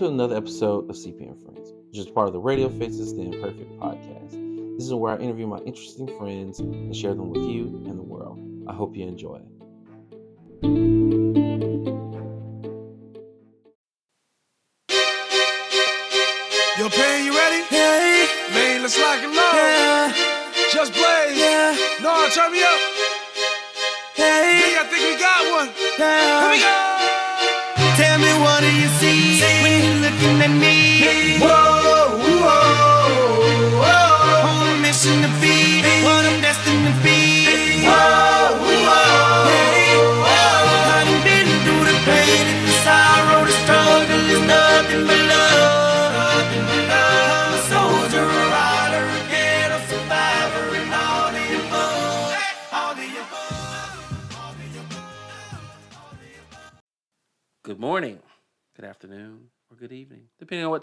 to another episode of CP and Friends, which is part of the Radio Faces the Imperfect podcast. This is where I interview my interesting friends and share them with you and the world. I hope you enjoy.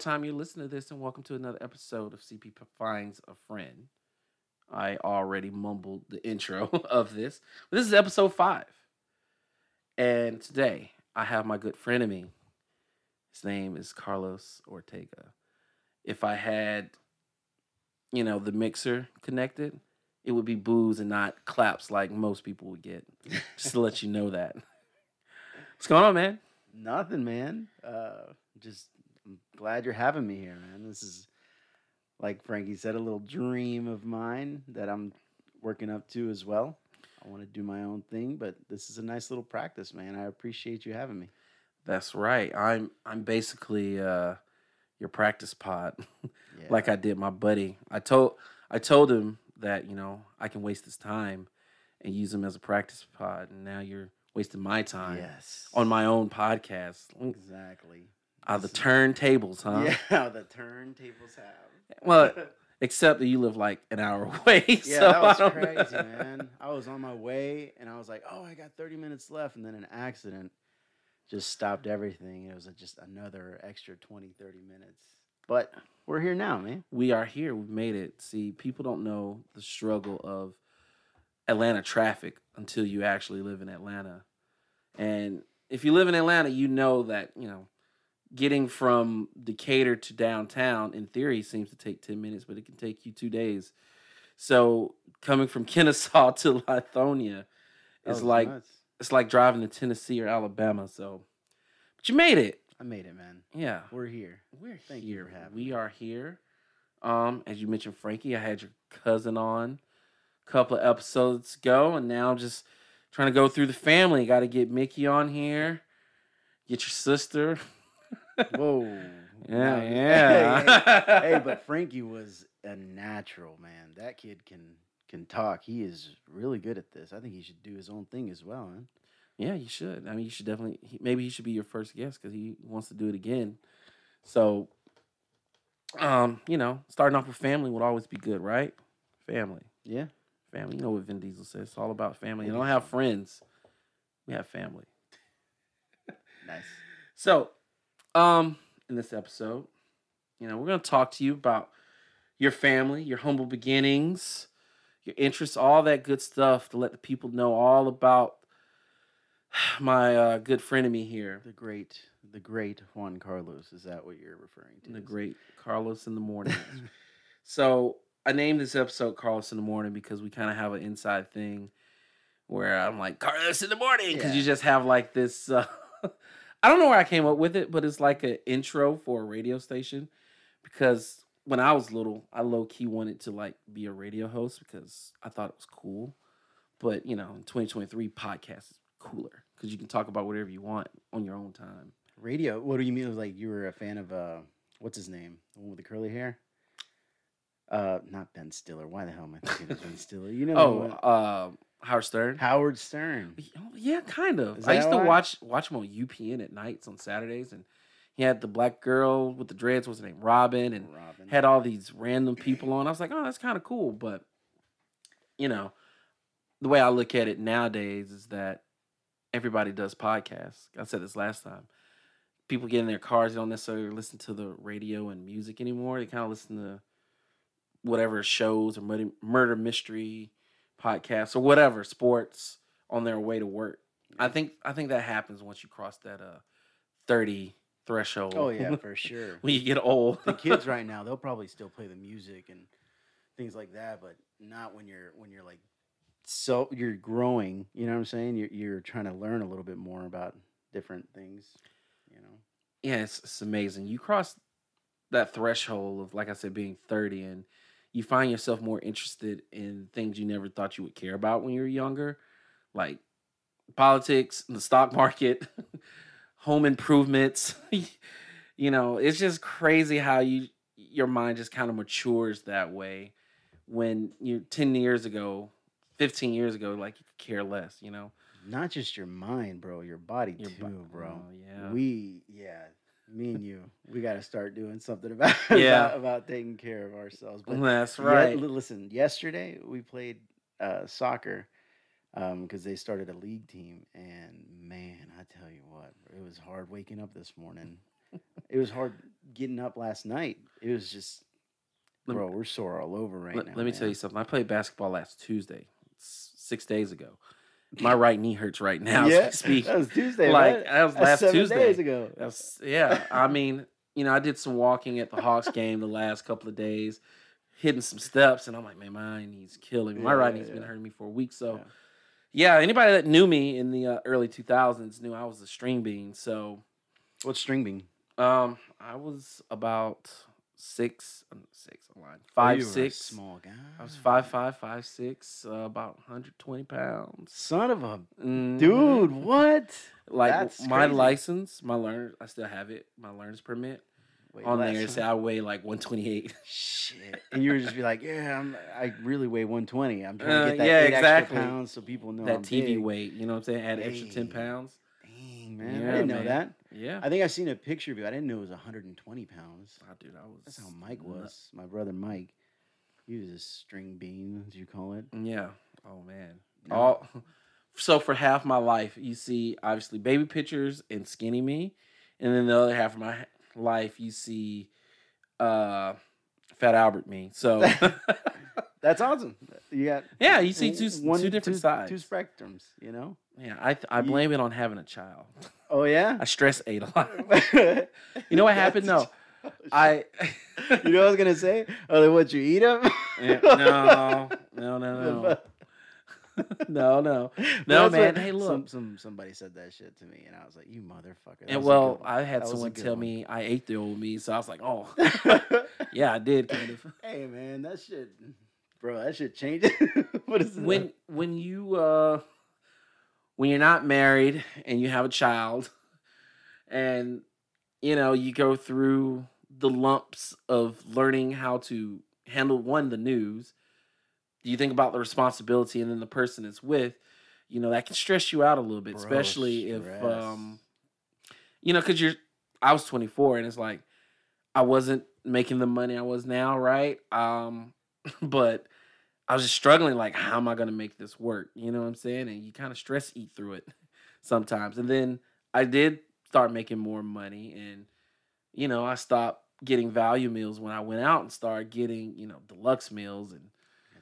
Time you listen to this, and welcome to another episode of CP Finds a Friend. I already mumbled the intro of this, but this is episode five. And today I have my good friend of me. His name is Carlos Ortega. If I had, you know, the mixer connected, it would be booze and not claps like most people would get. Just to let you know that. What's going on, man? Nothing, man. Uh, just I'm glad you're having me here, man. This is like Frankie said, a little dream of mine that I'm working up to as well. I want to do my own thing, but this is a nice little practice, man. I appreciate you having me. That's right. I'm I'm basically uh your practice pod. Yeah. like I did my buddy. I told I told him that, you know, I can waste his time and use him as a practice pod and now you're wasting my time yes, on my own podcast. exactly. Uh, the turntables, huh? Yeah, the turntables have. Well, except that you live like an hour away. Yeah, so that was crazy, know. man. I was on my way and I was like, oh, I got 30 minutes left. And then an accident just stopped everything. It was just another extra 20, 30 minutes. But we're here now, man. we are here. We've made it. See, people don't know the struggle of Atlanta traffic until you actually live in Atlanta. And if you live in Atlanta, you know that, you know, getting from Decatur to downtown in theory seems to take 10 minutes, but it can take you 2 days. So, coming from Kennesaw to Lithonia is like nuts. it's like driving to Tennessee or Alabama. So, but you made it. I made it, man. Yeah. We're here. We're Thank you here. for having we are here. Um, as you mentioned, Frankie, I had your cousin on a couple of episodes ago, and now just trying to go through the family. Got to get Mickey on here. Get your sister. Whoa. Yeah, yeah. hey, hey, but Frankie was a natural, man. That kid can can talk. He is really good at this. I think he should do his own thing as well, man. Yeah, you should. I mean, you should definitely. he- Maybe he should be your first guest because he wants to do it again. So, um, you know, starting off with family would always be good, right? Family. Yeah. Family. You know what Vin Diesel says. It's all about family. You don't have friends. We have family. Nice. So, um, in this episode, you know, we're gonna talk to you about your family, your humble beginnings, your interests, all that good stuff to let the people know all about my uh, good friend of me here, The great, the great Juan Carlos. Is that what you're referring to? the great Carlos in the morning. so I named this episode Carlos in the morning because we kind of have an inside thing where I'm like Carlos in the morning because you just have like this. Uh, I don't know where I came up with it, but it's like an intro for a radio station because when I was little, I low key wanted to like be a radio host because I thought it was cool. But you know, in 2023, podcast is cooler because you can talk about whatever you want on your own time. Radio. What do you mean? Like you were a fan of uh, what's his name? The one with the curly hair. Uh, not Ben Stiller. Why the hell am I thinking of Ben Stiller? You know, Oh, uh, Howard Stern. Howard Stern. Oh, Yeah, kind of. I used to why? watch watch him on UPN at nights on Saturdays, and he had the black girl with the dreads. What's her name? Robin, and Robin. had all these random people on. I was like, oh, that's kind of cool. But you know, the way I look at it nowadays is that everybody does podcasts. I said this last time. People get in their cars, they don't necessarily listen to the radio and music anymore. They kind of listen to whatever shows or murder, murder mystery podcasts or whatever sports on their way to work. I think I think that happens once you cross that uh 30 threshold. Oh yeah, for sure. when you get old. the kids right now, they'll probably still play the music and things like that, but not when you're when you're like so you're growing. You know what I'm saying? You're you're trying to learn a little bit more about different things. You know. yeah, it's, it's amazing. You cross that threshold of, like I said, being 30, and you find yourself more interested in things you never thought you would care about when you were younger, like politics, the stock market, home improvements. you know, it's just crazy how you your mind just kind of matures that way when you're 10 years ago 15 years ago like you could care less you know Not just your mind, bro, your body Your too, bo- bro. oh, yeah. We yeah, me and you, we got to start doing something about Yeah. about, about taking care of ourselves. But that's right li- listen, yesterday we played uh, soccer because they started a league team, and man, I tell you what, it was hard waking up this morning. it was hard getting up last night. It was just, Lem- bro, we're sore all over right let, now. let me tell you something i played basketball last tuesday six days ago my right knee hurts right now as we yeah, speak that was Tuesday, like right? that was That's last seven tuesday days ago. That's yeah. I mean, you know, I did some walking at the Hawks game the last couple of days, hitting some steps, and I'm like, man, my knee's killing me. My Yeah, right yeah, knee's been hurting me for a week. So, Yeah. yeah, anybody that knew me in the uh, early 2000s knew I was a string bean. So, What's string bean? um, I was about six, six, I'm lying, Oh, five you were a six. small guy. I was five five, five six, uh, about 120 pounds. Son of a Mhm. dude, what? Like That's my crazy. license, my learner, I still have it. My learner's permit Wait, on last there. It time- said I weigh like 128. Shit. And you would just be like, yeah, I'm, I really weigh 120. I'm trying Uh, to get that yeah, eight exactly. extra pounds so people know that I'm TV big. weight, you know what I'm saying? Add an extra 10 Dang. pounds. Man. Yeah, I didn't know man. that. Yeah. I think I've seen a picture of you. I didn't know it was 120 pounds. oh, dude, I was. That's how Mike was. My brother Mike. He was a string bean, as you call it. Yeah. Oh, man. No. All. So for half my life, you see obviously baby pictures and skinny me, and then the other half of my life, you see uh Fat Albert me. So That's awesome. You got yeah, you see two one- two different two- sides. Two spectrums, you know? Yeah, I th- I blame it on having a child. Oh, yeah? I stress ate a lot. You know what happened? No, I. you know what I was going to say? Oh, then what, you eat them? Yeah, no, no, no, no, no, no. No, man, hey, look. Some, some, somebody said that shit to me, and I was like, you motherfucker. that And well. I had That someone tell one. me I ate the old me, so I was like, oh, yeah, I did kind of. hey, man, that shit, bro, that shit changed. what is When when you uh when you're not married and you have a child, and you know you go through the lumps of learning how to handle one the news, do you think about the responsibility, and then the person it's with, you know that can stress you out a little bit, Bro, especially if um you know because you're I was 24 and it's like I wasn't making the money I was now, right? Um, but I was just struggling, like, how am I gonna make this work? You know what I'm saying? And you kind of stress eat through it sometimes. And then I did start making more money, and you know, I stopped getting value meals when I went out and started getting, you know, deluxe meals and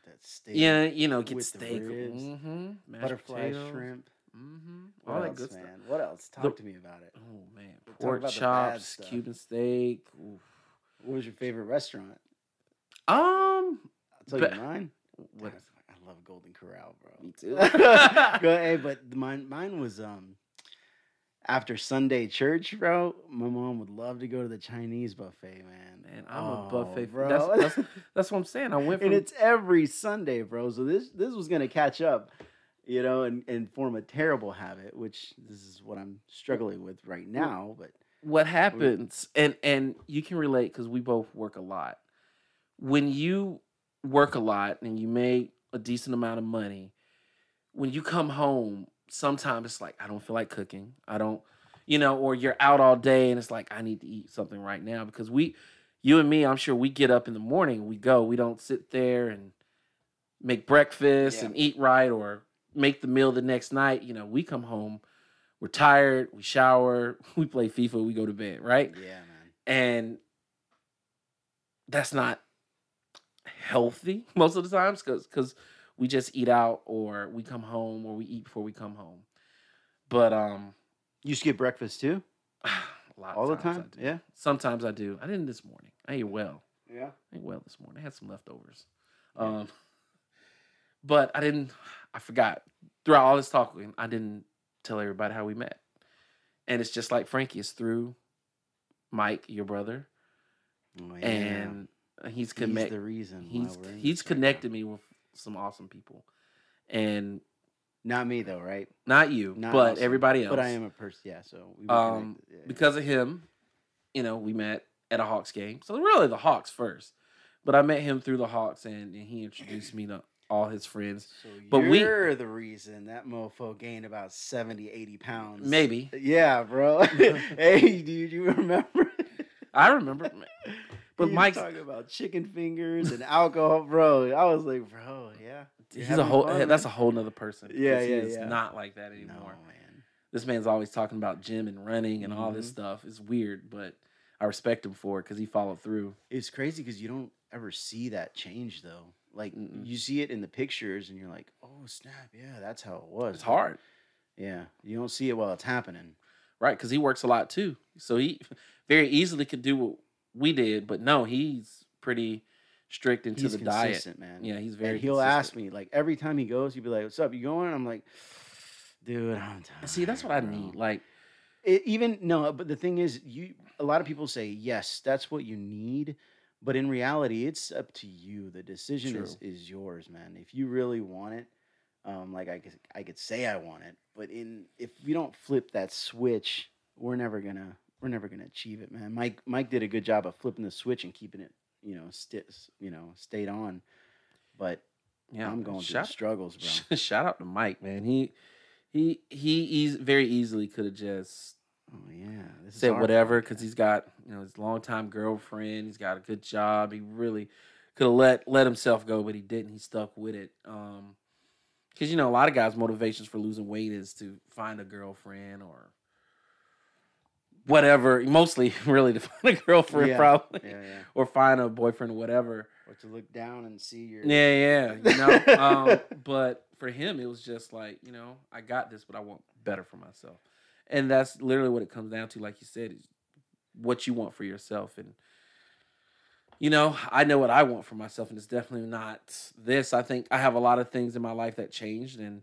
that yeah, you know, get steak, mm-hmm, butterfly shrimp. mm-hmm, What all that else, good man? stuff. What else? Talk The- to me about it. Oh man, pork about the bad chops. Cuban steak. oof. What was your favorite restaurant? Um, I'll tell But- you mine. What? I love Golden Corral, bro. Me too. Go, hey, but mine, mine was um after Sunday church, bro. My mom would love to go to the Chinese buffet, man. Man, I'm a Oh, buffet. bro. That's, that's that's what I'm saying. I went from and it's every Sunday, bro. So this this was gonna catch up, you know, and and form a terrible habit, which this is what I'm struggling with right now. But what happens, and and you can relate because we both work a lot. When you work a lot and you make a decent amount of money, when you come home, sometimes it's like I don't feel like cooking. I don't, you know, or you're out all day and it's like I need to eat something right now because we, you and me, I'm sure we get up in the morning, we go, we don't sit there and make breakfast Yeah. and eat right or make the meal the next night. You know, we come home, we're tired, we shower, we play FIFA, we go to bed, right? yeah, man. and that's not healthy most of the times because because we just eat out or we come home or we eat before we come home but um You skip breakfast too? A lot All the time? Yeah. Sometimes I do. I didn't this morning. I ate well. Yeah. I ate well this morning. I had some leftovers. Um, but I didn't. I forgot throughout all this talking. I didn't tell everybody how we met, and it's just like Frankie. It's through Mike, your brother, Oh, yeah. and he's he's connect. the reason. He's he's this right connected me with some awesome people, and Not me though, right? not you, Not but awesome. everybody else. But I am a person. Yeah. So we um, yeah. because of him, you know, we met at a Hawks game. So really the Hawks first. But I met him through the Hawks and, and he introduced me to all his friends. So but we- you're the reason that mofo gained about 70, 80 pounds. Maybe. Yeah, bro. hey, dude, you remember? I remember. But Mike's talking about chicken fingers and alcohol, bro. I was like, bro, yeah. he's a whole fun, that's a whole nother person. Yeah, yeah, is yeah. not like that no, anymore. man. This man's always talking about gym and running and all this Mhm. stuff. It's weird, but I respect him for it because he followed through. It's crazy because you don't ever see that change though. Like Mm-mm. you see it in the pictures, and you're like, "Oh snap! Yeah, that's how it was." It's hard. Yeah, you don't see it while it's happening. right? Because he works a lot too, so he very easily could do what we did, but no, he's pretty strict into He's the diet. man. Yeah, he's very. and he'll consistent. ask me like every time he goes, he'll be like, "What's up? You going?" I'm like, "Dude, I'm tired." See, that's what I need. Like, It, even no, but the thing is, you a lot of people say yes, that's what you need, but in reality, it's up to you. The decision is True. is yours, man. If you really want it, um, like I could I could say I want it, but in if we don't flip that switch, we're never gonna we're never gonna achieve it, man. Mike Mike did a good job of flipping the switch and keeping it, you know, sti- you know, stayed on. But yeah, I'm going through shout, the struggles, bro. shout out to Mike, man. He he he very easily could have just Oh yeah, this said whatever because he's got you know his longtime girlfriend. He's got a good job. He really could have let let himself go, but he didn't. He stuck with it. Um, because you know a lot of guys' motivations for losing weight is to find a girlfriend or whatever. Mostly, really, to find a girlfriend, Yeah, probably, yeah, yeah. or find a boyfriend or whatever. Or to look down and see your Yeah, yeah, you know. um, but for him, it was just like, you know, I got this, but I want better for myself, and that's literally what it comes down to. Like you said, is what you want for yourself, and you know, I know what I want for myself, and it's definitely not this. I think I have a lot of things in my life that changed, and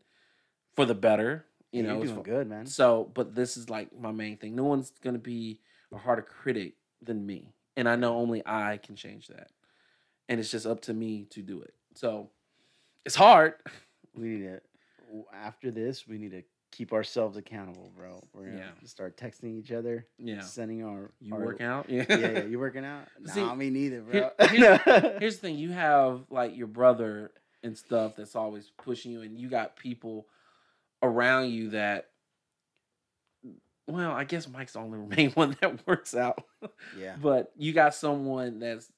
for the better. You Yeah, know, you're doing good, man. so, but this is like my main thing. No one's gonna be a harder critic than me, and I know only I can change that, and it's just up to me to do it. So, it's hard. We need to after this. We need to keep ourselves accountable, bro. We're gonna Yeah. start texting each other, Yeah, sending our you our- work out. Yeah, Yeah, yeah, you working out? See, nah, me neither, here- bro. Here's the thing: you have like your brother and stuff that's always pushing you, and you got people around you that. Well, I guess Mike's the only main one that works out. yeah, but you got someone that's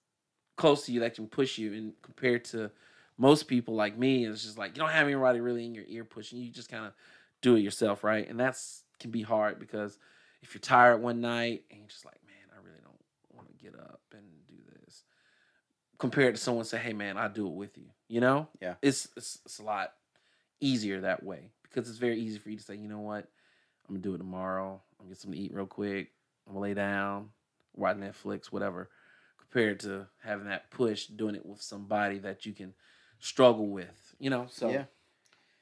close to you that can push you and compared to most people like me it's just like you don't have anybody really in your ear pushing you just kind of do it yourself right and that's can be hard because if you're tired one night and you're just like man i really don't want to get up and do this compared to someone say hey man i'll do it with you you know Yeah. it's it's, it's a lot easier that way because it's very easy for you to say you know what i'm gonna do it tomorrow i'm gonna get something to eat real quick i'm gonna lay down watch Netflix, whatever, compared to having that push, doing it with somebody that you can struggle with, you know. So yeah.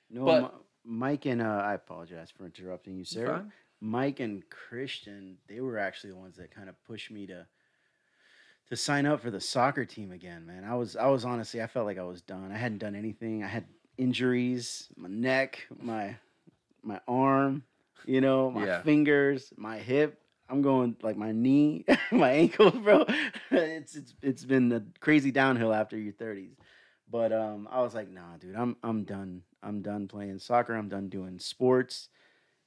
No, but- Mi- Mike and uh, I apologize for interrupting you, Sarah. fine. Mike and Christian, they were actually the ones that kind of pushed me to to sign up for the soccer team again, man. I was I was honestly I felt like I was done. I hadn't done anything. I had injuries, my neck, my my arm, you know, my Yeah. fingers, my hip. I'm going like my knee, my ankle, bro. it's it's it's been a crazy downhill after your 30s. But um, I was like, nah, dude, I'm I'm done. I'm done playing soccer. I'm done doing sports.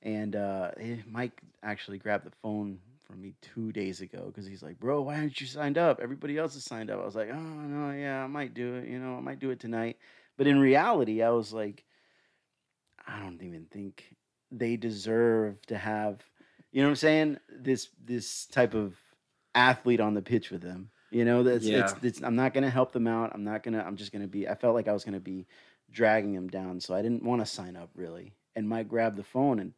And uh, eh, Mike actually grabbed the phone from me two days ago because he's like, bro, why aren't you signed up? Everybody else is signed up. I was like, oh no, yeah, I might do it. You know, I might do it tonight. But in reality, I was like, I don't even think they deserve to have, you know what I'm saying? This this type of athlete on the pitch with them. You know, that's it's, it's I'm not gonna help them out. I'm not gonna. I'm just gonna be. I felt like I was gonna be dragging them down, so I didn't want to sign up really. And Mike grabbed the phone and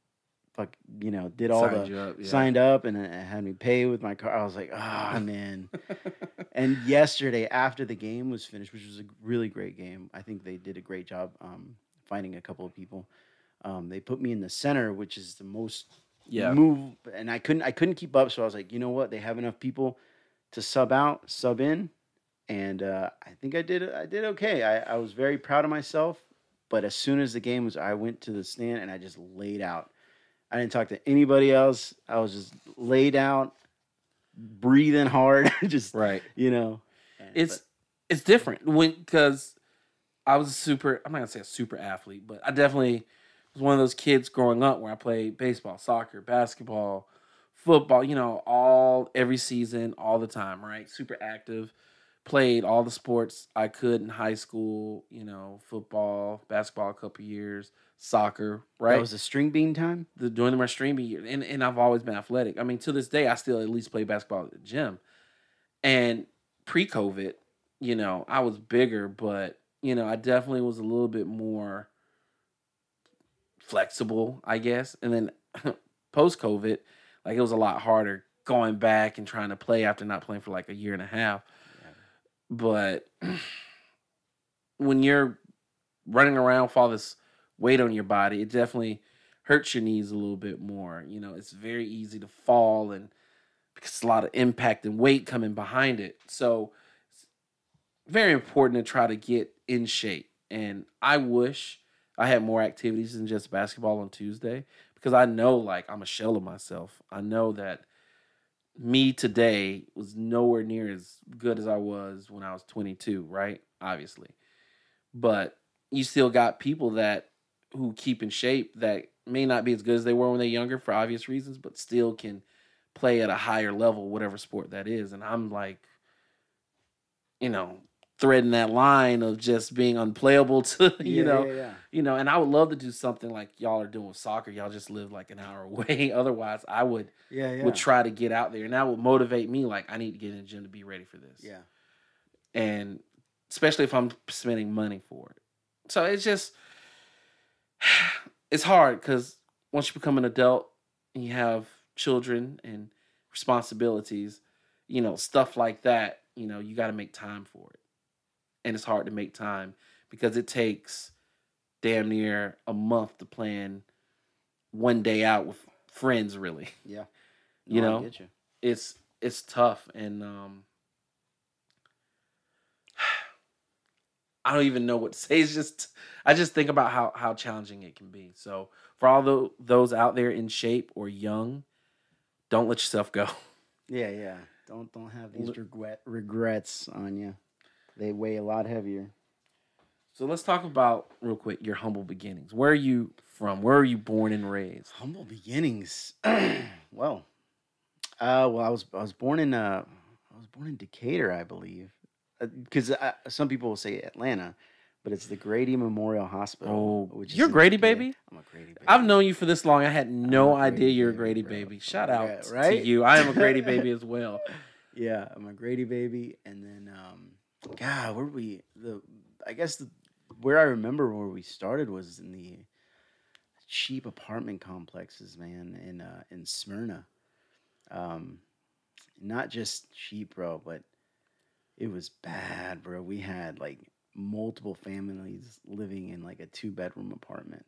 fuck, you know, did all Signed the up, yeah. signed up and it had me pay with my car. I was like, ah, man. and yesterday, after the game was finished, which was a really great game, I think they did a great job um, finding a couple of people. Um, they put me in the center, which is the most yeah. move, and I couldn't I couldn't keep up. So I was like, you know what? They have enough people to sub out, sub in, and uh, I think I did I did okay. I, I was very proud of myself. But as soon as the game was, I went to the stand and I just laid out. I didn't talk to anybody else. I was just laid out, breathing hard, just Right. you know. It's but- it's different when because I was a super. I'm not gonna say a super athlete, but I definitely was one of those kids growing up where I played baseball, soccer, basketball, football. You know, all every season, all the time. Right, super active. Played all the sports I could in high school. You know, football, basketball, a couple years, soccer. Right, that was the string bean time. the during my streaming year, and and I've always been athletic. I mean, to this day, I still at least play basketball at the gym. And pre-COVID, you know, I was bigger, but you know, I definitely was a little bit more flexible, I guess. And then post-COVID, like it was a lot harder going back and trying to play after not playing for like a year and a half. But when you're running around with all this weight on your body, it definitely hurts your knees a little bit more. You know, it's very easy to fall and because it's a lot of impact and weight coming behind it. So very important to try to get in shape. And I wish I had more activities than just basketball on Tuesday because I know like I'm a shell of myself. I know that me today was nowhere near as good as I was when I was 22, right? Obviously. But you still got people that who keep in shape that may not be as good as they were when they're younger for obvious reasons, but still can play at a higher level, whatever sport that is. And I'm like, you know, threading that line of just being unplayable to, you Yeah, know, yeah, yeah. you know, and I would love to do something like y'all are doing with soccer. Y'all just live like an hour away. Otherwise, I would yeah, yeah. would try to get out there, and that would motivate me. Like, I need to get in the gym to be ready for this yeah. and especially if I'm spending money for it. So it's just it's hard because once you become an adult and you have children and responsibilities, you know, stuff like that, you know, you got to make time for it. And it's hard to make time because it takes damn near a month to plan one day out with friends really. Yeah. You No, I know? get you. it's it's tough and um I don't even know what to say. It's just I just think about how how challenging it can be. So for all tho- those out there in shape or young, don't let yourself go. Yeah, yeah. Don't don't have these regret regrets on you. They weigh a lot heavier. So let's talk about real quick your humble beginnings. Where are you from? Where are you born and raised? Humble beginnings. well, uh, well, I was I was born in uh, I was born in Decatur, I believe, because uh, some people will say Atlanta, but it's the Grady Memorial Hospital. Oh, which you're Grady, baby? I'm a Grady baby. I've known you for this long. I had no idea Grady you're a Grady bro. baby. Shout Yeah, out to right? you. I am a Grady baby as well. Yeah, I'm a Grady baby, and then um, God, where we the I guess the where I remember where we started was in the cheap apartment complexes, man, in uh, in Smyrna. Um, not just cheap, bro, but it was bad, bro. We had like multiple families living in like a two bedroom apartment,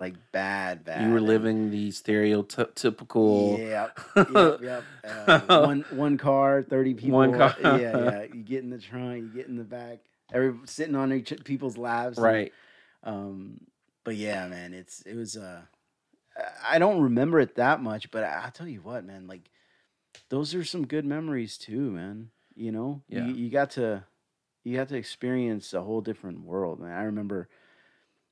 like bad, bad. You were and- living the stereotypical. yeah, yep, yep. Uh, one one car, thirty people. One car. yeah, yeah. You get in the trunk, you get in the back. Every sitting on each people's laps. and, Right. Um, but yeah, man, it's it was. Uh, I- I don't remember it that much, but I, I'll tell you what, man. Like, those are some good memories too, man. You know, Yeah. you, you got to you got to experience a whole different world, man. I remember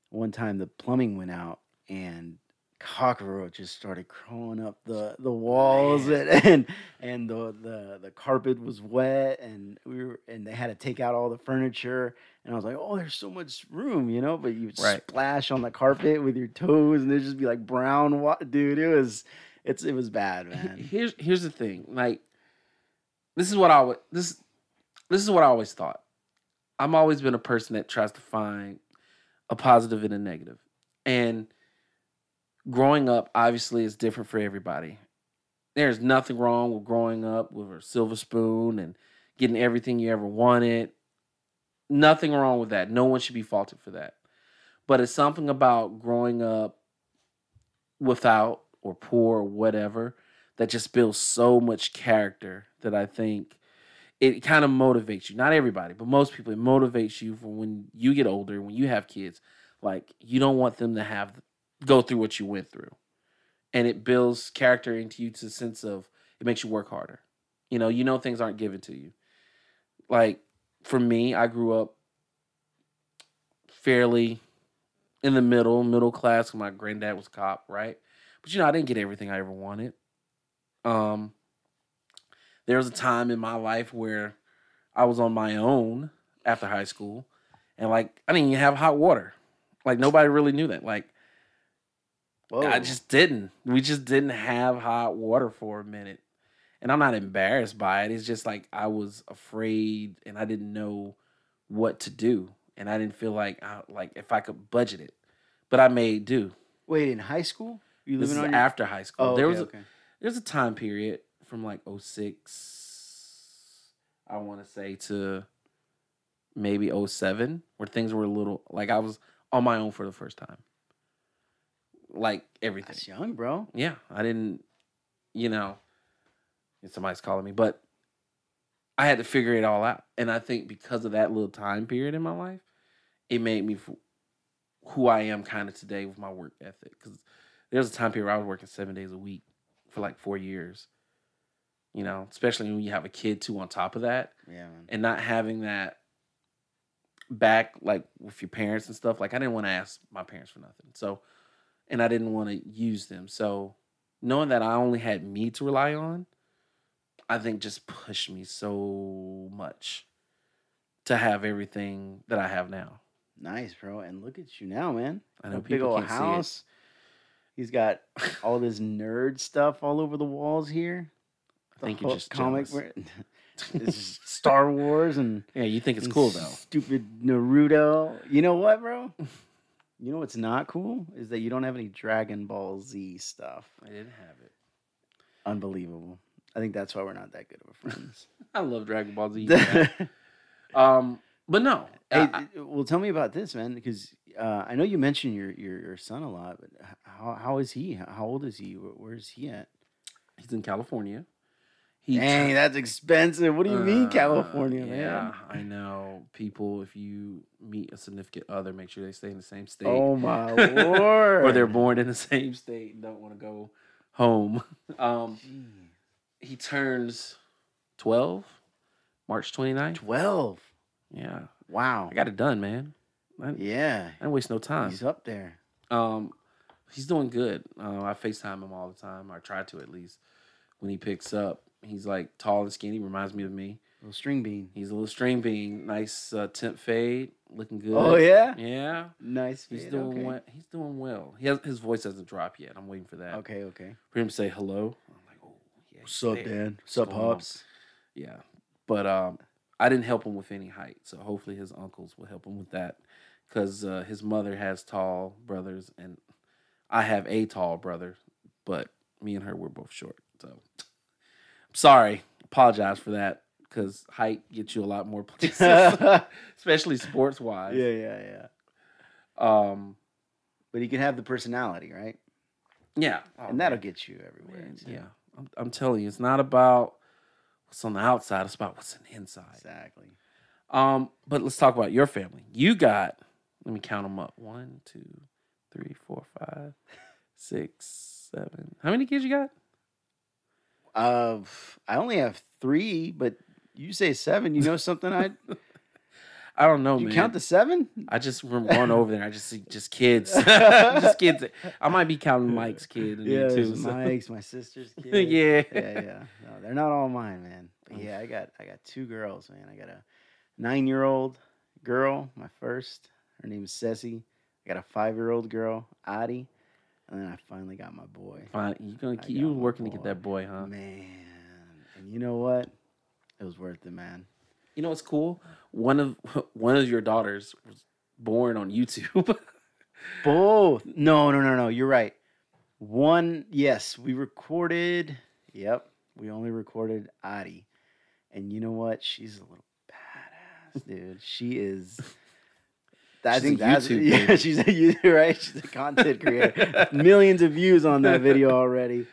one time the plumbing went out and cockroaches started crawling up the the walls and and, and the, the the carpet was wet and we were and they had to take out all the furniture and I was like, oh, there's so much room, you know, but you Right. splash on the carpet with your toes and there'd just be like brown wa- dude. It was it's it was bad, man. Here's here's the thing. Like, this is what I this this is what I always thought. I'm always been a person that tries to find a positive and a negative. And growing up obviously is different for everybody. There's nothing wrong with growing up with a silver spoon and getting everything you ever wanted. Nothing wrong with that. No one should be faulted for that. But it's something about growing up without or poor or whatever that just builds so much character that I think it kind of motivates you. Not everybody, but most people, it motivates you for when you get older, when you have kids. Like you don't want them to have go through what you went through, and it builds character into you to sense of it makes you work harder. You know, you know things aren't given to you. Like for me, I grew up fairly in the middle, middle class. My granddad was cop, right? But you know, I didn't get everything I ever wanted. Um, there was a time in my life where I was on my own after high school, and like I didn't even have hot water. Like nobody really knew that. Like Whoa. I just didn't. We just didn't have hot water for a minute. And I'm not embarrassed by it. It's just like I was afraid and I didn't know what to do. And I didn't feel like I, like if I could budget it. But I made do. Wait, in high school? You This is living on your- after high school. Oh, there okay, was a, okay. there's a time period from like 06 I want to say to maybe 07 where things were a little like I was on my own for the first time. Like everything. That's young, bro. Yeah, I didn't, you know, somebody's calling me, but I had to figure it all out. And I think because of that little time period in my life, it made me who I am kind of today with my work ethic. Because there's a time period where I was working seven days a week for like four years. You know, especially when you have a kid too on top of that Yeah, man. and not having that back like with your parents and stuff like i didn't want to ask my parents for nothing so and i didn't want to use them so knowing that i only had me to rely on i think just pushed me so much to have everything that i have now Nice, bro. And look at you now, man. i know A big people old house. He's got all this nerd stuff all over the walls here. See it i think The you're just comic. where- Star Wars and yeah you think it's cool though Stupid Naruto. You know what, bro? You know what's not cool is that you don't have any Dragon Ball Z stuff. i didn't have it Unbelievable. I think that's why we're not that good of a friends. i love dragon ball z um but no I- I- well, tell me about this, man, because uh, I know you mentioned your, your your son a lot, but how how is he? How old is he? Where, where is he at? he's in california he Dang, tur- that's expensive. What do you mean, Uh, California, yeah, man? I know. People, if you meet a significant other, make sure they stay in the same state. Oh my lord! or they're born in the same state and don't want to go home. Um, he turns 12, March 29th. twelve. Yeah. Wow. I got it done, man. I, Yeah, I didn't waste no time. he's up there. Um, he's doing good. Uh, I FaceTime him all the time. I try to at least. When he picks up, he's like tall and skinny, reminds me of me. Little string bean. He's a little string bean, nice uh, temp fade, looking good. Oh yeah, Yeah, nice. he's doing okay. well. He's doing well. He has his voice hasn't dropped yet. I'm waiting for that. Okay, okay. For him to say hello. I'm like, oh yeah. What's up, there. Dan? What's up, going on? Yeah, but um, I didn't help him with any height, so hopefully his uncles will help him with that, because uh, his mother has tall brothers, and I have a tall brother, but me and her we're both short. So sorry, apologize for that, because height gets you a lot more places, especially sports wise. yeah, yeah. Yeah. Um. But he can have the personality, right? Yeah. Oh, and that'll man. get you everywhere. Man, yeah. I'm, I'm telling you, it's not about what's on the outside. It's about what's on the inside. exactly. Um, but let's talk about your family. You got, let me count them up. One, two, three, four, five, six, seven. How many kids you got? Uh, I only have three, but you say seven. You know something? I I don't know, you man. count the seven? I just remember going over there. I just see just kids, just kids. I might be counting Mike's kid Yeah, too. so- Mike's, my sister's kid. yeah, yeah, yeah. No, they're not all mine, man. But yeah, I got I got two girls, man. I got a nine year old girl, my first. Her name is Ceci. I got a five year old girl, Adi, and then I finally got my boy. Fine. You gonna keep, you were working to get that boy, huh? Man, and you know what? It was worth it, man. You know what's cool? One of one of your daughters was born on YouTube. Both. No, no, no, no. You're right. One, yes, we recorded. Yep, we only recorded Adi, and you know what? She's a little badass, dude. She is. I She's think that's YouTube yeah. baby. She's a YouTuber, right? She's a content creator. Millions of views on that video already.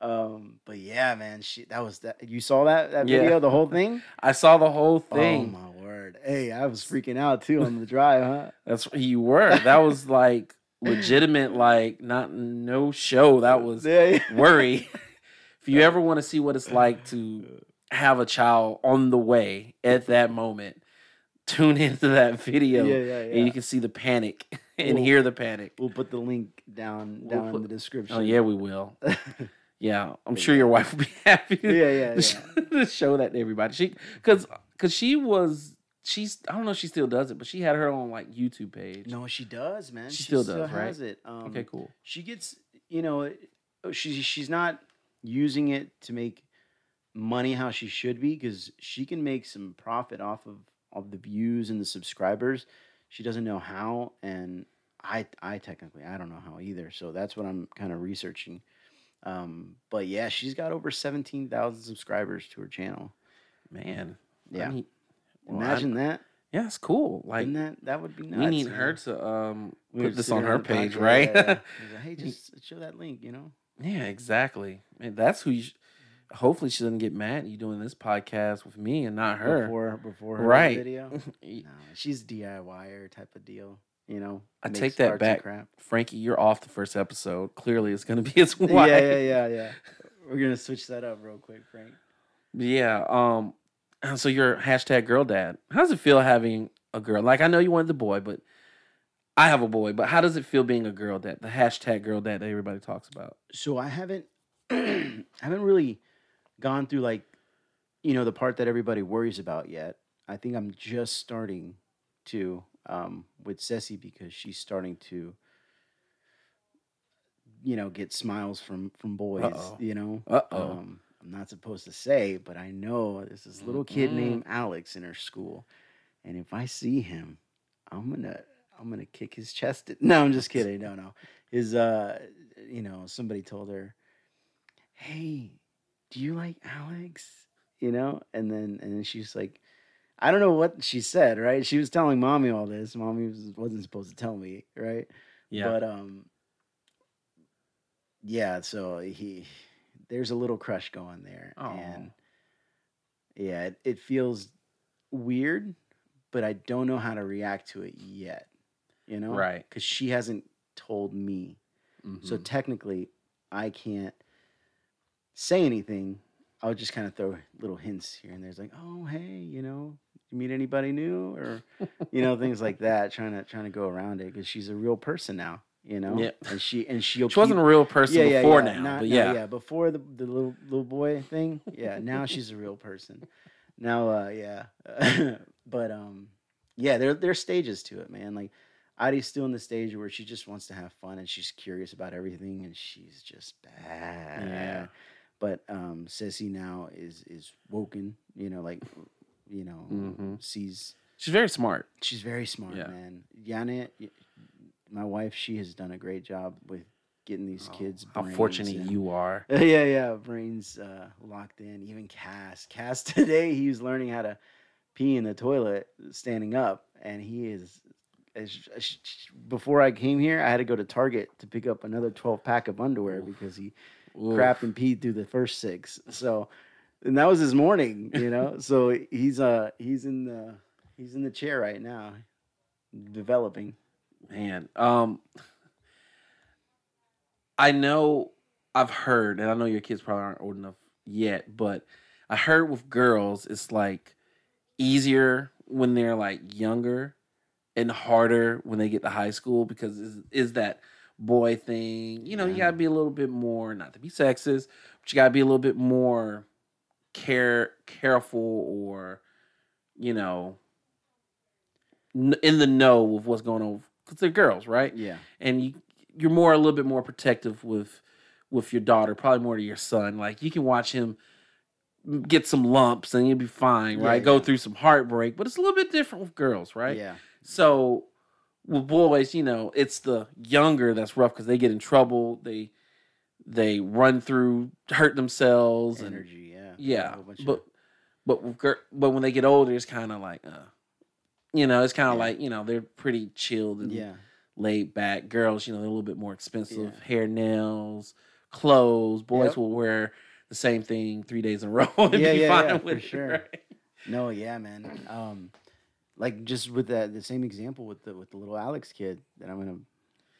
Um, but yeah, man, she that was that. You saw that that Yeah. video, the whole thing. I saw the whole thing. Oh my word! Hey, I was freaking out too on the drive, huh? That's what you were. That was like legitimate, like not no show. That was Yeah, yeah. worry. if you ever want to see what it's like to have a child on the way at that moment, tune into that video Yeah, yeah, and you can see the panic and We'll- hear the panic. We'll put the link down We'll down in the description. Oh yeah, we will. yeah, Yeah, I'm sure your wife will be happy. to- yeah, to, sh- to show that to everybody. She because because she was she's I don't know if she still does it, but she had her own like YouTube page. No, she does, man. She still does, right? has it. Um, Okay, cool. She gets, you know, oh, she's she's not using it to make money how she should be because she can make some profit off of of the views and the subscribers. She doesn't know how, and I I technically I don't know how either. So that's what I'm kind of researching. Um, but yeah, she's got over seventeen thousand subscribers to her channel. Man. I Yeah, well, imagine that. yeah, it's cool. Like that that would be nice. we need man. her to um We put this on her page, podcast, right? yeah, yeah. Like, hey, just show that link, you know. Yeah, exactly. Man, that's who you. Sh- hopefully, she doesn't get mad at you doing this podcast with me and not her. before before her Right. video. No, she's DIYer type of deal. You know, I take that back. Frankie, you're off the first episode. Clearly, it's going to be his Yeah, wife. yeah, yeah, yeah. We're gonna switch that up real quick, Frank. Yeah. Um. So you're hashtag girl dad. How does it feel having a girl? Like I know you wanted the boy, but I have a boy. But how does it feel being a girl dad? The hashtag girl dad that everybody talks about. So I haven't, I haven't really gone through like, you know, the part that everybody worries about yet. I think I'm just starting to um, with Ceci because she's starting to, you know, get smiles from from boys. Uh-oh. You know, Uh oh. Um, I'm not supposed to say, but I know there's this little kid Mhm. named Alex in her school, and if I see him, I'm gonna I'm gonna kick his chest. No, I'm just kidding. No, no. His uh, you know, somebody told her, "Hey, do you like Alex?" You know, and then and then she's like, I don't know what she said. Right? She was telling mommy all this. Mommy was, wasn't supposed to tell me. Right? yeah. But um yeah, so he there's a little crush going there. And yeah, it, it feels weird, but I don't know how to react to it yet. You know? Right. Because she hasn't told me. So Mhm. technically I can't say anything. I'll just kind of throw little hints here and there's like, oh hey, you know, you meet anybody new or you know, things like that, trying to trying to go around it because she's a real person now, you know. Yep. And she and she'll she wasn't a real person before now, not- but no, yeah. yeah, before the the little little boy thing, yeah. Now she's a real person. Now, uh, yeah, but um, yeah, there there's stages to it, man. Like Adi's still in the stage where she just wants to have fun and she's curious about everything and she's just bad. Yeah. But um, Ceci now is is woken, you know, like you know, Mhm. sees She's very smart. She's very smart, Yeah. man. Yana, my wife, she has done a great job with getting these Oh, kids. How fortunate you are. yeah, yeah, brains uh, locked in. Even Cass, Cass today, he was learning how to pee in the toilet standing up, and he is. Before I came here, I had to go to Target to pick up another twelve pack of underwear because he Oof. crapped and peed through the first six. So, and that was his morning, you know. so he's uh he's in the he's in the chair right now, developing. Man, um, I know I've heard, and I know your kids probably aren't old enough yet, but I heard with girls, it's like easier when they're like younger and harder when they get to high school because is is that boy thing. You know, you gotta be a little bit more, not to be sexist, but you gotta be a little bit more care careful or you know in the know with what's going on because they're girls, right? Yeah, And you you're more a little bit more protective with with your daughter, probably more to your son. Like you can watch him get some lumps and you'll be fine, Yeah, right? Go through some heartbreak, but it's a little bit different with girls, right? Yeah, So with boys, you know, it's the younger that's rough because they get in trouble. They they run through, hurt themselves, and Energy, yeah. yeah. Of- But but but when they get older, it's kind of like, uh, you know, it's kind of Yeah. like you know they're pretty chilled and yeah. laid back. Girls, you know, they're a little bit more expensive. Yeah. Hair, nails, clothes. Boys Yep. will wear the same thing three days in a row and Yeah, be yeah, fine yeah, with for it, sure. right? No, yeah, man. Um, like just with that, the same example with the with the little Alex kid that I'm gonna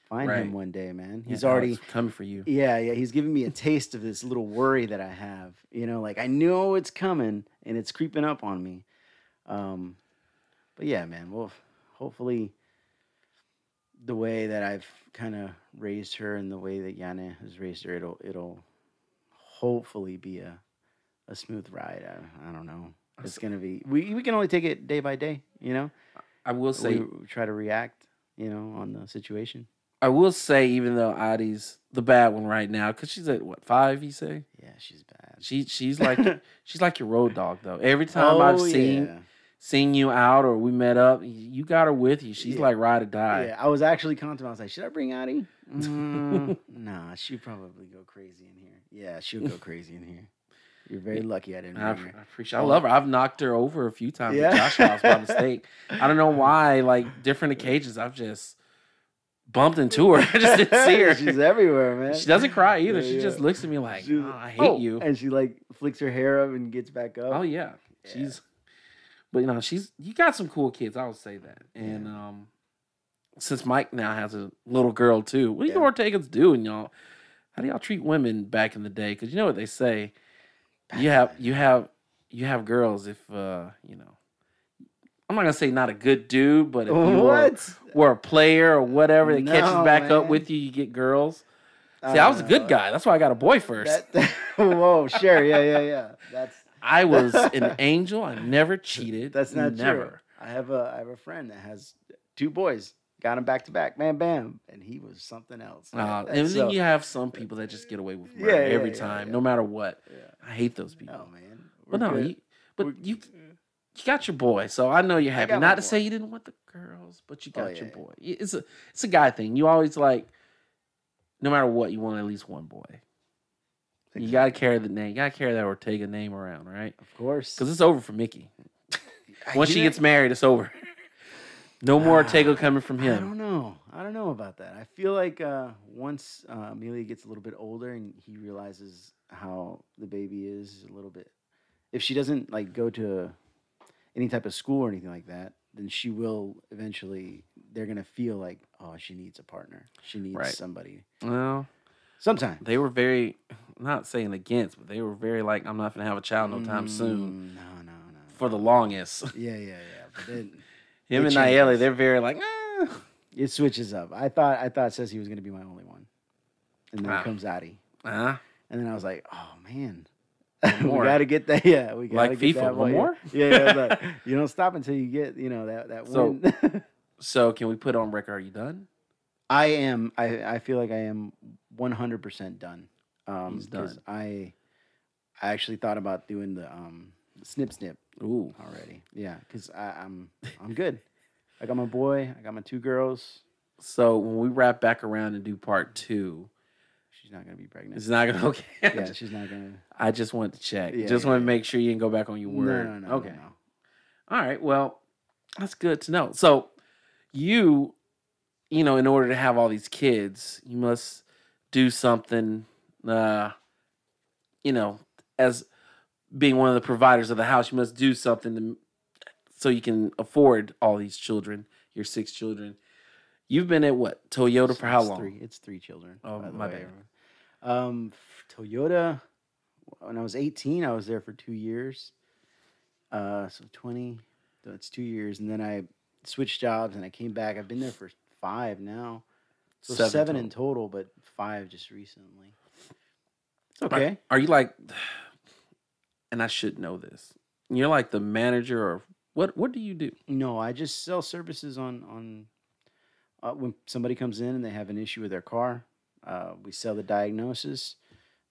find Right. him one day, man. Yeah, He's Alex, already, coming for you. yeah, yeah. He's giving me a taste of this little worry that I have. You know, like I know it's coming and it's creeping up on me. Um, but yeah, man. Well, hopefully, the way that I've kind of raised her and the way that Yana has raised her, it'll it'll hopefully be a a smooth ride. I, I don't know. It's gonna be. We we can only take it day by day. You know. I will say, we, try to react. You know, on the situation. I will say, even though Adi's the bad one right now, because she's at what five? You say Yeah, she's bad. she she's like she's like your road dog though. Every time I've Oh, seen yeah. seen you out or we met up, you got her with you. She's Yeah. like ride or die. Yeah, I was actually contemplating. I was like, should I bring Addie? Mm, nah, she'd probably go crazy in here. Yeah, she'll go crazy in here. You're very lucky I didn't I, bring I her. appreciate. I love her. I've knocked her over a few times Yeah. at Josh's house by mistake. I don't know why. Like different occasions, I've just bumped into her. I just didn't see her. She's everywhere, man. She doesn't cry either. Yeah, she yeah. just looks at me like, "Oh, I hate oh, you. And she like flicks her hair up and gets back up. Oh yeah. Yeah. She's but you know, she's you got some cool kids, I would say that. And um since Mike now has a little girl too, what do you Yeah. Ortega's doing, y'all? How do y'all treat women back in the day? Because you know what they say. Back you have you have you have girls if uh, you know I'm not gonna say not a good dude, but if you were, were a player or whatever that catches No, back up with you, you get girls. See, I was a good Uh, guy. That's why I got a boy first. That, whoa, sure, yeah, yeah, yeah. That's I was an angel. I never cheated. that's not never. true. I have a I have a friend that has two boys. Got him back to back, bam, bam, and he was something else. Uh, and then so- you have some people that just get away with Yeah, murder yeah, every yeah, time, yeah. no matter what. yeah. I hate those people. No, man. but we're no, you, but We're- you, you got your boy, so I know you're happy. Not to boy. say you didn't want the girls, but you Oh, got yeah, your boy. It's a, it's a guy thing. You always like, no matter what, you want at least one boy. You got to carry the name. You got to carry that Ortega name around, right? of course, Because it's over for Mickey. Once she gets married, it's over. No more Ortega coming from him. I him. don't know. I don't know about that. I feel like uh, once uh, Amelia gets a little bit older and he realizes how the baby is a little bit, if she doesn't like go to any type of school or anything like that, then she will eventually. They're gonna feel like, oh, she needs a partner. She needs Right. somebody. Well, Sometime. they were very, not saying against, but they were very like, I'm not going to have a child no time soon Mm, No, no, no. for the longest. Yeah, yeah, yeah. But then Him and Nayeli, they're very like, eh. it switches up. I thought I thought says he was gonna be my only one, and then Ah. comes Addie. uh And then I was like, oh man. we gotta get that. Yeah, we gotta Like get FIFA, that one more? Yeah, yeah. You don't stop until you get, you know, that that So- win. So can we put on record? Are you done? I am. I I feel like I am one hundred percent done. Um, He's done. I I actually thought about doing the um snip snip Ooh, already. Yeah, because I'm I'm good. I got my boy. I got my two girls. so when we wrap back around and do part two, She's not gonna be pregnant. it's not gonna okay. yeah, she's not gonna. I just wanted to check. Yeah, just yeah, want to yeah. make sure you didn't go back on your word. No, no, no. okay. No, no. All right. Well, that's good to know. So, you, you know, in order to have all these kids, you must do something. Uh, you know, as being one of the providers of the house, you must do something to, so you can afford all these children, your six children. You've been at what Toyota for how It's long? Three. It's three children. Oh, by the my way. bad. Um, Toyota. When I was 18, I was there for two years. Uh, so 20. That's two years, and then I switched jobs and I came back. I've been there for five now. So seven, in total, but five just recently. It's Are- okay. Are, you like? And I should know this. You're like the manager, or what? What do you do? No, I just sell services on on uh, when somebody comes in and they have an issue with their car. Uh, we sell the diagnosis.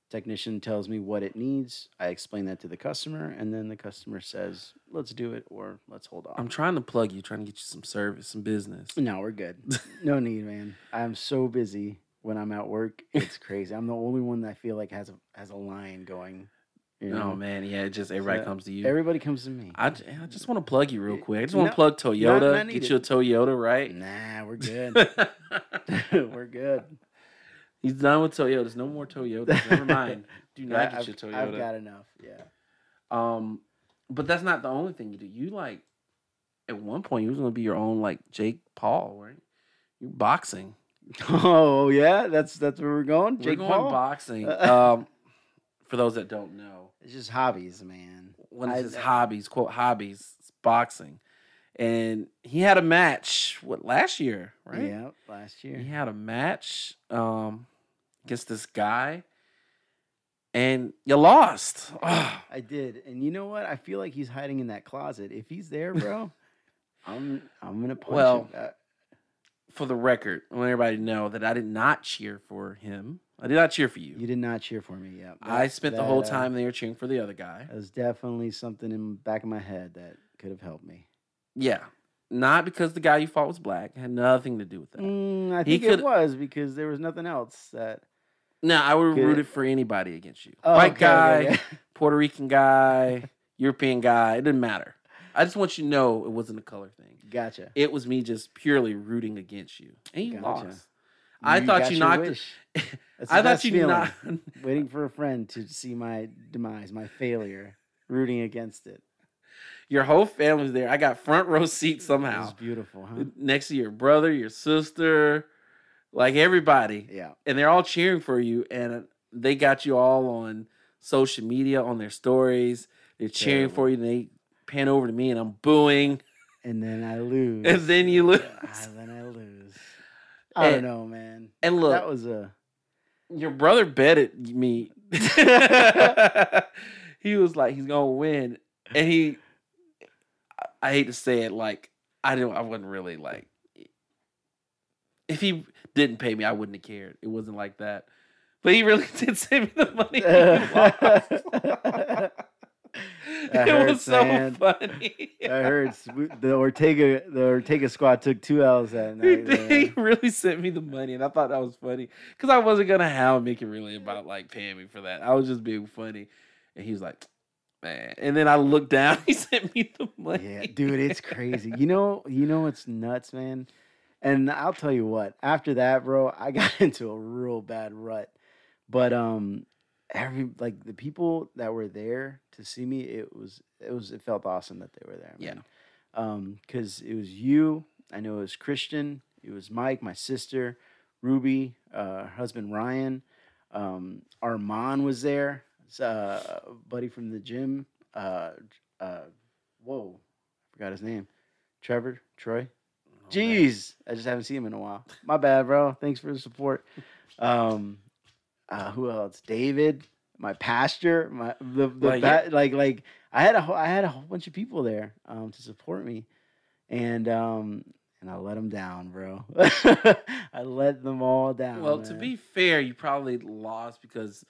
Technician tells me what it needs. I explain that to the customer, and then the customer says, "Let's do it," or "Let's hold off." I'm trying to plug you, trying to get you some service, some business. no, we're good. no need, man. I'm so busy when I'm at work. It's crazy. I'm the only one that I feel like has a has a line going. You know? Oh man, yeah, it just everybody So, comes to you. Everybody comes to me. I, I just want to plug you real quick. I just want no, to plug Toyota. not get you a Toyota, right? Nah, we're good. we're good. He's done with Toyotas. No more Toyotas. Never mind. Do not Yeah, get I've, your Toyota. I've got enough. Yeah. Um, but that's not the only thing you do. You like at one point you was gonna be your own like Jake Paul, right? You boxing. Oh yeah, that's that's where we're going. Jake We're going Paul. boxing. um, for those that don't know, It's just hobbies, man. one of his hobbies, quote hobbies, boxing. And he had a match what last year, right? Yeah, last year. He had a match um against this guy and you lost. I did, and you know what? I feel like he's hiding in that closet. If he's there, bro, I'm I'm gonna punch Well, him. For the record, I want everybody to know that I did not cheer for him. I did not cheer for you. you did not cheer for me. Yeah, I That- spent the that, whole uh, time there cheering for the other guy. That was definitely something in the back of my head that could have helped me. Yeah. Not because the guy you fought was black. It had nothing to do with that. Mm, I think it was because there was nothing else that. No, I would have rooted for anybody against you. Oh, White okay, guy, okay, okay. Puerto Rican guy, European guy. It didn't matter. I just want you to know it wasn't a color thing. Gotcha. It was me just purely rooting against you. And you Gotcha. lost. I thought you knocked it- wish. That's I thought you not. Waiting for a friend to see my demise, my failure, rooting against it. Your whole family's there. I got front row seat somehow. It's beautiful, huh? Next to your brother, your sister, like everybody. Yeah. and they're all cheering for you and they got you all on social media on their stories they're cheering for you and they pan over to me and i'm booing And then I lose. and then you lose Ah, then I I don't know, man. and look that was a. your brother betted me he was like he's gonna win and he I- i hate to say it like i didn't i wasn't really like if he didn't pay me i wouldn't have cared it wasn't like that but he really did save me the money he lost. That it was so man. funny. I heard the Ortega the Ortega squad took two L's that He, night. he really sent me the money, and I thought that was funny because I wasn't gonna hound Mickey really about like paying me for that. I was just being funny, and he was like, "Man," and then I looked down. He sent me the money. Yeah, dude, it's crazy. You know, you know what's nuts, man. And I'll tell you what. After that, bro, I got into a real bad rut. But um, every like the people that were there to see me, it was it was it felt awesome that they were there. Yeah. Man. Um, because it was you. I know it was Christian. It was Mike, my sister, Ruby, uh, her husband Ryan. Um, Armand was there. It's, uh, a buddy from the gym. Uh, uh, whoa, forgot his name. Trevor, Troy. Oh, man. Jeez, I just haven't seen him in a while. My bad, bro. Thanks for the support. Um, uh, who else? David, my pastor, my the, the Like, pa- like like I had a whole, I had a whole bunch of people there um to support me, and um and I let them down, bro. I let them all down. Well, to be fair, you probably lost because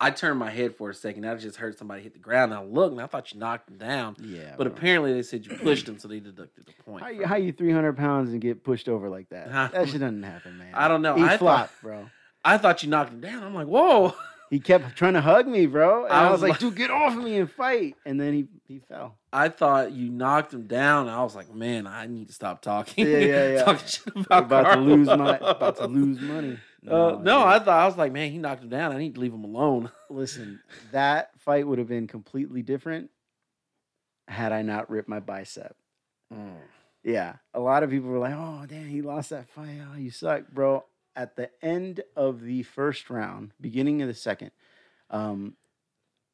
I turned my head for a second. I just heard somebody hit the ground. And I looked, and I thought you knocked him down. yeah, But bro. apparently, they said you pushed him, so they deducted the point. How you, how you 300 pounds and get pushed over like that? That shit doesn't happen, man. I don't know. He I thought- flopped, bro. I thought you knocked him down. I'm like, whoa. He kept trying to hug me, bro. And I I, was was like, like- dude, get off of me and fight. And then he, he fell. I thought you knocked him down. I was like, man, I need to stop talking. Yeah, yeah, yeah. talking shit about, about to lose my about to lose money. Uh, no. I thought I was like, man, he knocked him down. I need to leave him alone. listen, that fight would have been completely different had I not ripped my bicep. Yeah. A lot of people were like, oh damn, he lost that fight. Oh, you suck, bro. At the end of the first round, beginning of the second, um,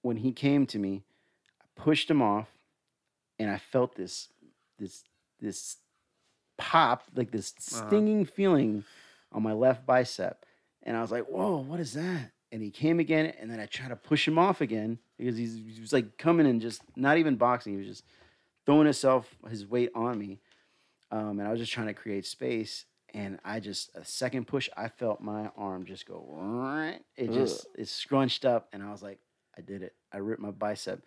when he came to me, I pushed him off and I felt this this this pop, like this Uh-huh. stinging feeling on my left bicep. And I was like, whoa, what is that? And he came again, and then I tried to push him off again because he's, he was like coming and just not even boxing. He was just throwing himself, his weight on me. Um, and I was just trying to create space. And I just, a second push, I felt my arm just go, right. It just, it scrunched up. And I was like, I did it. I ripped my bicep.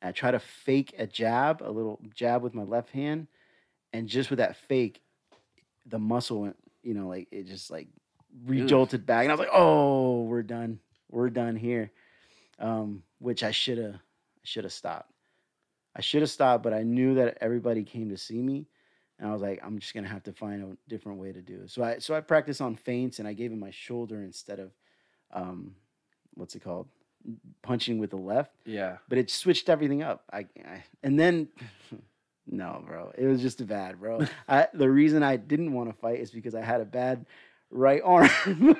And I tried to fake a jab, a little jab with my left hand. And just with that fake, the muscle went, you know, like it just like re-jolted back, and I was like, "Oh, we're done. We're done here." Um, which I should have, should have stopped. I should have stopped, but I knew that everybody came to see me, and I was like, "I'm just gonna have to find a different way to do it." So I, so I practiced on feints, and I gave him my shoulder instead of, um, what's it called, punching with the left Yeah. but it switched everything up. I, I and then no, bro, it was just a bad, bro. I, the reason I didn't want to fight is because I had a bad right arm,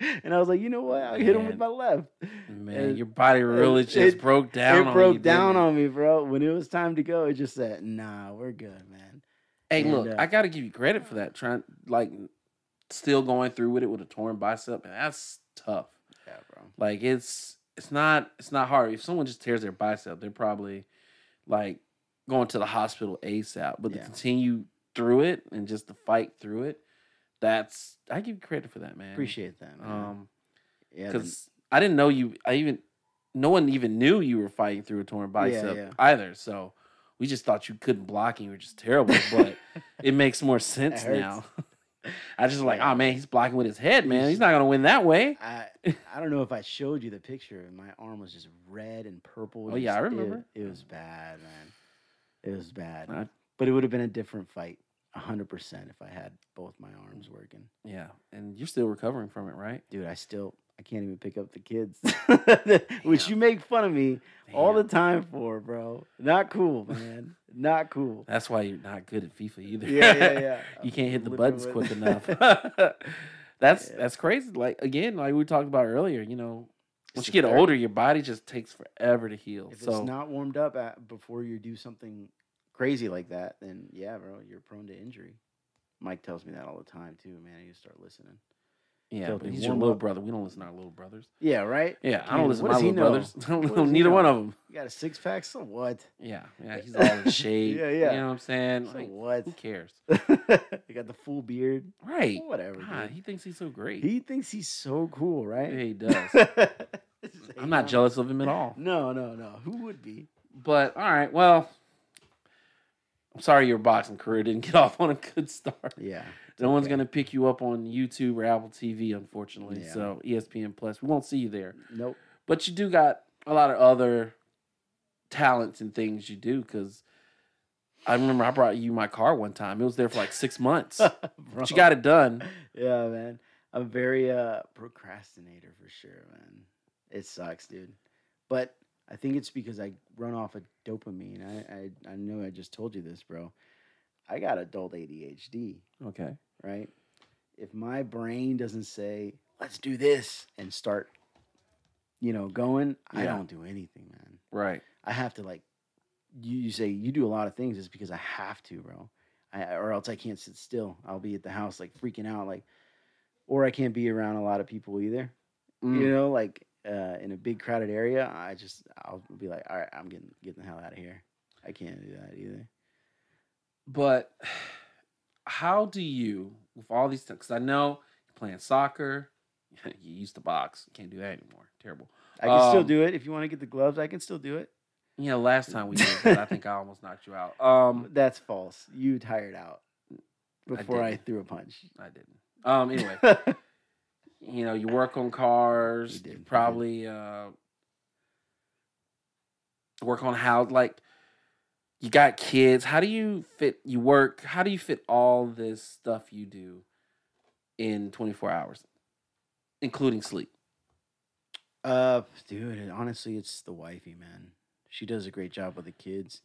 and I was like, you know what? I'll hit him with my left. Man, And your body really it- just it- broke down. it on broke you, down on me, bro. When it was time to go, it just said, "Nah, we're good, man." Hey, And, look, uh, I got to give you credit for that. Trying like still going through with it with a torn bicep. And that's tough. Yeah, bro. Like it's it's not it's not hard. If someone just tears their bicep, they're probably like going to the hospital ASAP. But Yeah. to continue through it and just to fight through it, that's I give you credit for that, man. Appreciate that, man. Um, yeah, because I didn't know you. I even no one even knew you were fighting through a torn bicep yeah. either. So we just thought you couldn't block and you were just terrible. But it makes more sense now. I just like, oh man, he's blocking with his head, man. He's- not gonna win that way. I I don't know if I showed you the picture. My arm was just red and purple. Oh, yeah, I just- it- remember. It, was bad, man. It was bad. I- but it would have been a different fight, hundred percent, if I had both my arms working. Yeah, and you're still recovering from it, right? Dude, I still I can't even pick up the kids, which you make fun of me all the time for, bro. Not cool, man. Not cool. That's why you're not good at FIFA either. Yeah, yeah, yeah. you can't hit the buttons quick enough. that's Yeah. that's crazy. Like again, like we talked about earlier, you know, once you get older, your body just takes forever to heal. If so it's not warmed up at, before you do something crazy like that, then yeah, bro, you're prone to injury. Mike tells me that all the time too, man. You start listening. Yeah, but he's your warm little brother. We don't listen to our little brothers. Yeah, right. Yeah, I don't listen what to my does he little know? brothers. What does he Neither one of them. You got a six pack, so what? Yeah, yeah, he's all in shape. Yeah, You know what I'm saying? So Like, what? who cares? you got the full beard. Right. Whatever. God, dude. he thinks he's so great. He thinks he's so cool, right? Yeah, he does. Just I'm not jealous of him at all. No, no, no. Who would be? But all right, well, I'm sorry your boxing career didn't get off on a good start. Yeah. No one's gonna pick you up on YouTube or Apple TV, unfortunately. Yeah. So ESPN Plus, we won't see you there. Nope. But you do got a lot of other talents and things you do. Because I remember I brought you my car one time. It was there for like six months. But you got it done. Yeah, man. I'm very uh procrastinator for sure, man. It sucks, dude. But I think it's because I run off of dopamine. I I, I know I just told you this, bro. I got adult ADHD, Okay. right? If my brain doesn't say, "Let's do this," and start, you know, going, I don't do anything, man. Right. I have to like you, you say you do a lot of things it's because I have to, bro. I, or else I can't sit still. I'll be at the house like freaking out, like, or I can't be around a lot of people either. Mm. You know, like uh, in a big crowded area, I just I'll be like, all right, I'm getting getting the hell out of here. I can't do that either. But how do you, with all these things, because I know you're playing soccer, you used to box, can't do that anymore. Terrible. I can still Um, do it if you want to get the gloves. I can still do it. You know, last time we did that, I think I almost knocked you out. Um, That's false. You tired out before I, didn't. threw a punch. I didn't. Um, anyway, you know, you work on cars, You probably uh, work on how, like, you got kids. How do you fit? You work. How do you fit all this stuff you do in 24 hours, including sleep? Uh, dude, honestly, it's the wifey, man. She does a great job with the kids.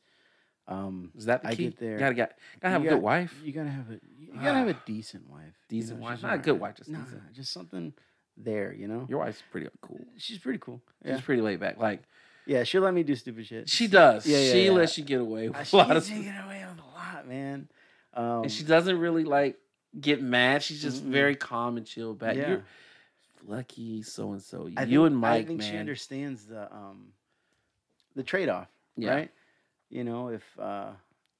Um, Is that the I key? get there. You gotta gotta have You a good wife. You gotta have a you gotta have a decent wife. you Decent know, wife? Not a good wife, just Nah, decent. just something there, you know. Your wife's pretty cool. She's pretty cool. She's pretty laid back. Like yeah. She'll let me do stupid shit. she does. Yeah, yeah, she yeah. lets you get away Uh, with she a lot of gets stuff. me get away with a lot, man. Um, and she doesn't really like get mad. She's just Mm-mm. very calm and chill back. yeah. You're lucky so and so. You think- and Mike, I think she understands the um the trade off, Yeah. right? You know, if uh,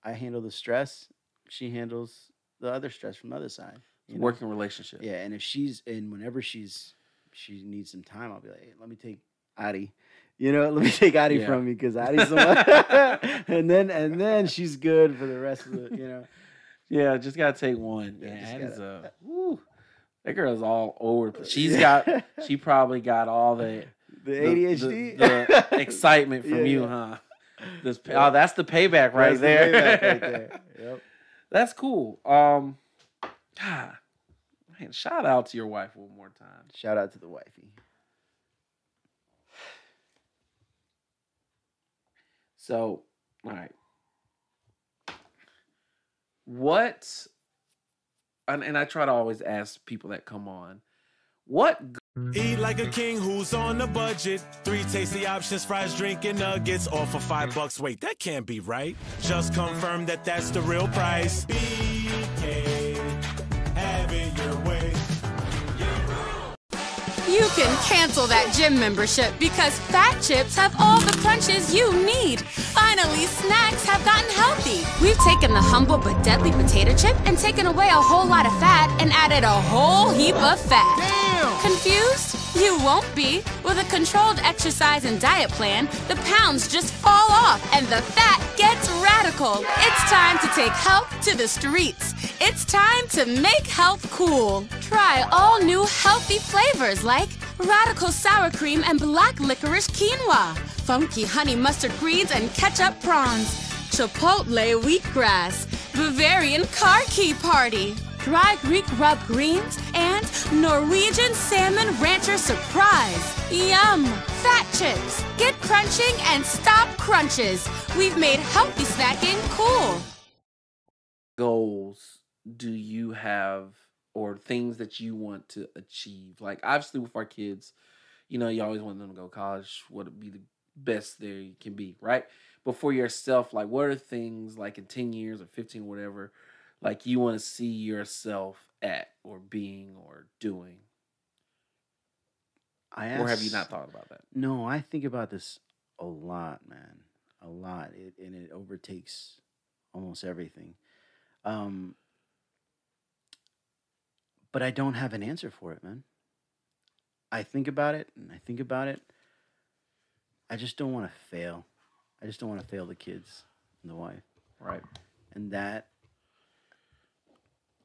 I handle the stress, she handles the other stress from the other side. know? Working relationship. Yeah, and if she's and whenever she's she needs some time, I'll be like, hey, let me take Adi. You know, let me take Adi Yeah. from you because Adi's the one. and then and then she's good for the rest of the. You know, Yeah, just gotta take one. Yeah, Yeah, is gotta- a. Woo. That girl's all over. She's got. She probably got all the the the- ADHD, the, the excitement from Yeah, you, huh? This oh, that's the payback right That's the there. payback right there. Yep. That's cool. Um, God, man, shout out to your wife one more time. Shout out to the wifey. So, all right, what? And, and I try to always ask people that come on, what Eat like a king who's on a budget. Three tasty options, fries, drink, and nuggets. All for five bucks. Wait, that can't be right. Just confirm that that's the real price. BK, have it your way. You can cancel that gym membership because Fat Chips have all the crunches you need. Finally, snacks have gotten healthy. We've taken the humble but deadly potato chip and taken away a whole lot of fat and added a whole heap of fat. Confused? You won't be. With a controlled exercise and diet plan, the pounds just fall off and the fat gets radical. It's time to take health to the streets. It's time to make health cool. Try all new healthy flavors like radical sour cream and black licorice quinoa, funky honey mustard greens and ketchup prawns, chipotle wheatgrass, Bavarian car key party, dry Greek rub greens, and Norwegian salmon rancher surprise. Yum! Fat chips. Get crunching and stop crunches. We've made healthy snacking cool. goals do you have or things that you want to achieve? Like obviously with our kids, you know, you always want them to go to college, what would be the best they can be, right? But for yourself, like what are things like in 10 years or 15, whatever, like you want to see yourself at or being or doing? I Or have you not thought about that? No, I think about this a lot, man. A lot. It and it overtakes almost everything. Um but I don't have an answer for it, man. I think about it and I think about it. I just don't want to fail. I just don't want to fail the kids and the wife. Right. And that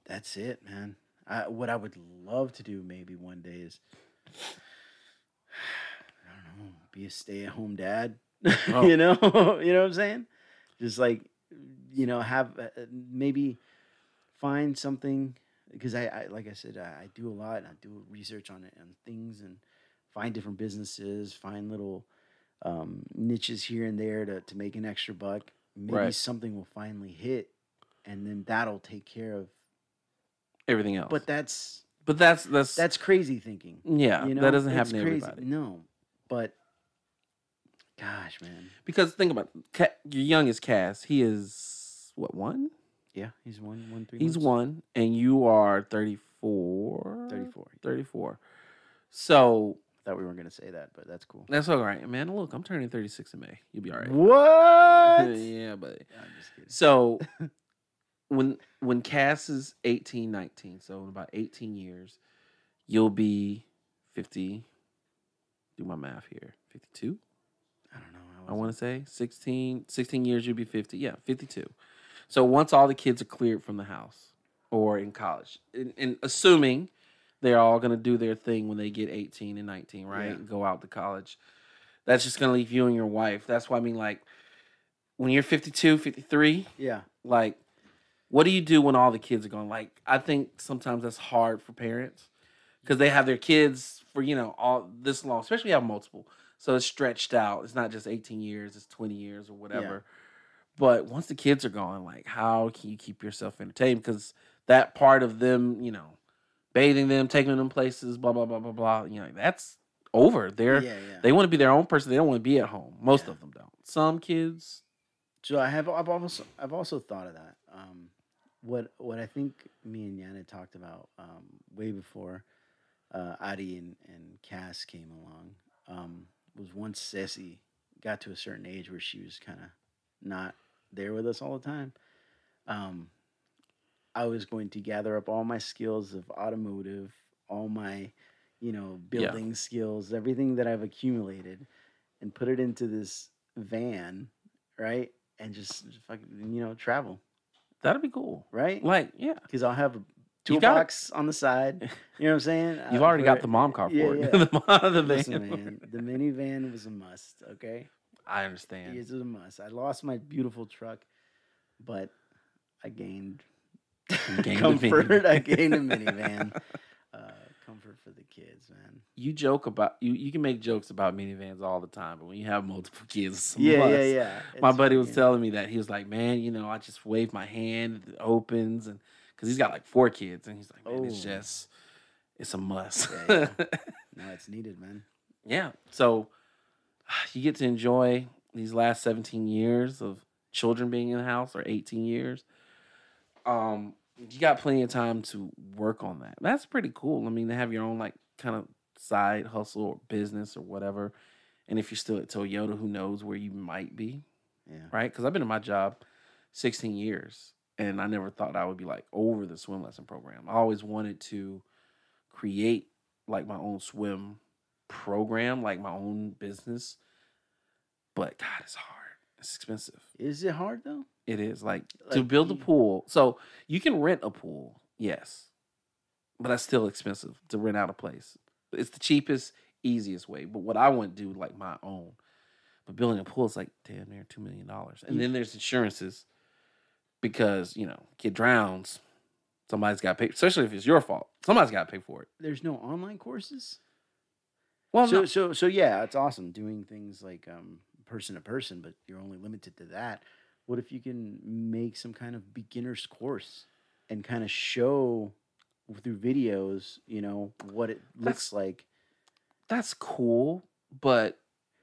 that's it, man. I, what I would love to do maybe one day is I don't know, be a stay-at-home dad. Oh. you know, you know what I'm saying? Just like you know, have uh, uh, maybe find something because I, I like I said, I, I do a lot. And I do research on it on things and find different businesses, find little um, niches here and there to to make an extra buck. Maybe Right. something will finally hit, and then that'll take care of. Everything else. But that's but that's that's that's crazy thinking. yeah, You know, that doesn't It's happen to crazy. everybody. No, but gosh, man, Because think about it, your youngest Cass, he is what one? yeah, he's one, one, three. He's months. one, and you are 34? 34. 34. So Thought we weren't gonna say that, but that's cool. that's all right, man. Look, I'm turning 36 in May. You'll be all right. What? yeah, just kidding. so when when Cass is 18, 19, so in about 18 years, you'll be 50. Do my math here. 52? I don't know. I want to say 16, 16 years, you'll be 50. Yeah, 52. So once all the kids are cleared from the house or in college, and, and assuming they're all going to do their thing when they get 18 and 19, right? Yeah. And go out to college. That's just going to leave you and your wife. That's why I mean, like, when you're 52, 53, Yeah. like, what do you do when all the kids are gone? Like, I think sometimes that's hard for parents because they have their kids for, you know, all this long, especially have multiple. So it's stretched out. It's not just 18 years, it's 20 years or whatever. But once the kids are gone, like, how can you keep yourself entertained? Because that part of them, you know, bathing them, taking them places, blah, blah, blah, blah, blah, you know, that's over. They're, yeah, yeah. they want to be their own person. They don't want to be at home. Most Yeah. of them don't. Some kids, So I have I've also I've also thought of that. Um, what what I think me and Yana talked about um, way before uh, Adi and, and Cass came along um, was once Ceci got to a certain age where she was kind of not there with us all the time. Um, I was going to gather up all my skills of automotive, all my you know Yeah. building skills, everything that I've accumulated, and put it into this van, right? And just, just fucking, you know, travel, that'd be cool. right? Like, yeah. Because I'll have got- toolbox on the side. You know what I'm saying? You've Uh, already got the mom car yeah, for it. yeah. the, the. Listen, man, the minivan was a must. Okay, I understand. it was a must. I lost my beautiful truck, but I gained gained comfort. I gained a minivan. Uh, comfort for the kids, man. You joke about you. You can make jokes about minivans all the time, but when you have multiple kids, it's a Yeah, yeah, yeah. My It's buddy was telling me that he was like, "Man, you know, I just wave my hand, it opens, and because he's got like four kids, and he's like, man, it's Oh. just, it's a must." Yeah, No, it's needed, man. Yeah. So you get to enjoy these last 17 years of children being in the house or 18 years. Um, you got plenty of time to work on that. That's pretty cool. I mean, to have your own like kind of side hustle or business or whatever. And if you're still at Toyota, who knows where you might be, Yeah. right? Because I've been in my job 16 years and I never thought I would be like over the swim lesson program. I always wanted to create like my own swim program, like my own business. But God, it's hard. It's expensive. Is it hard though? It is like, to build a pool. So you can rent a pool, yes, but that's still expensive to rent out a place. It's the cheapest, easiest way. But what I want to do, like my own, but building a pool is like damn near two million dollars, and then there's insurances because you know kid drowns, somebody's got to pay. Especially if it's your fault, somebody's got to pay for it. There's no online courses. Well, so no, so so yeah, it's awesome doing things like um person to person, but you're only limited to that. What if you can make some kind of beginner's course and kind of show through videos, you know, what it looks That's- like? that's cool, but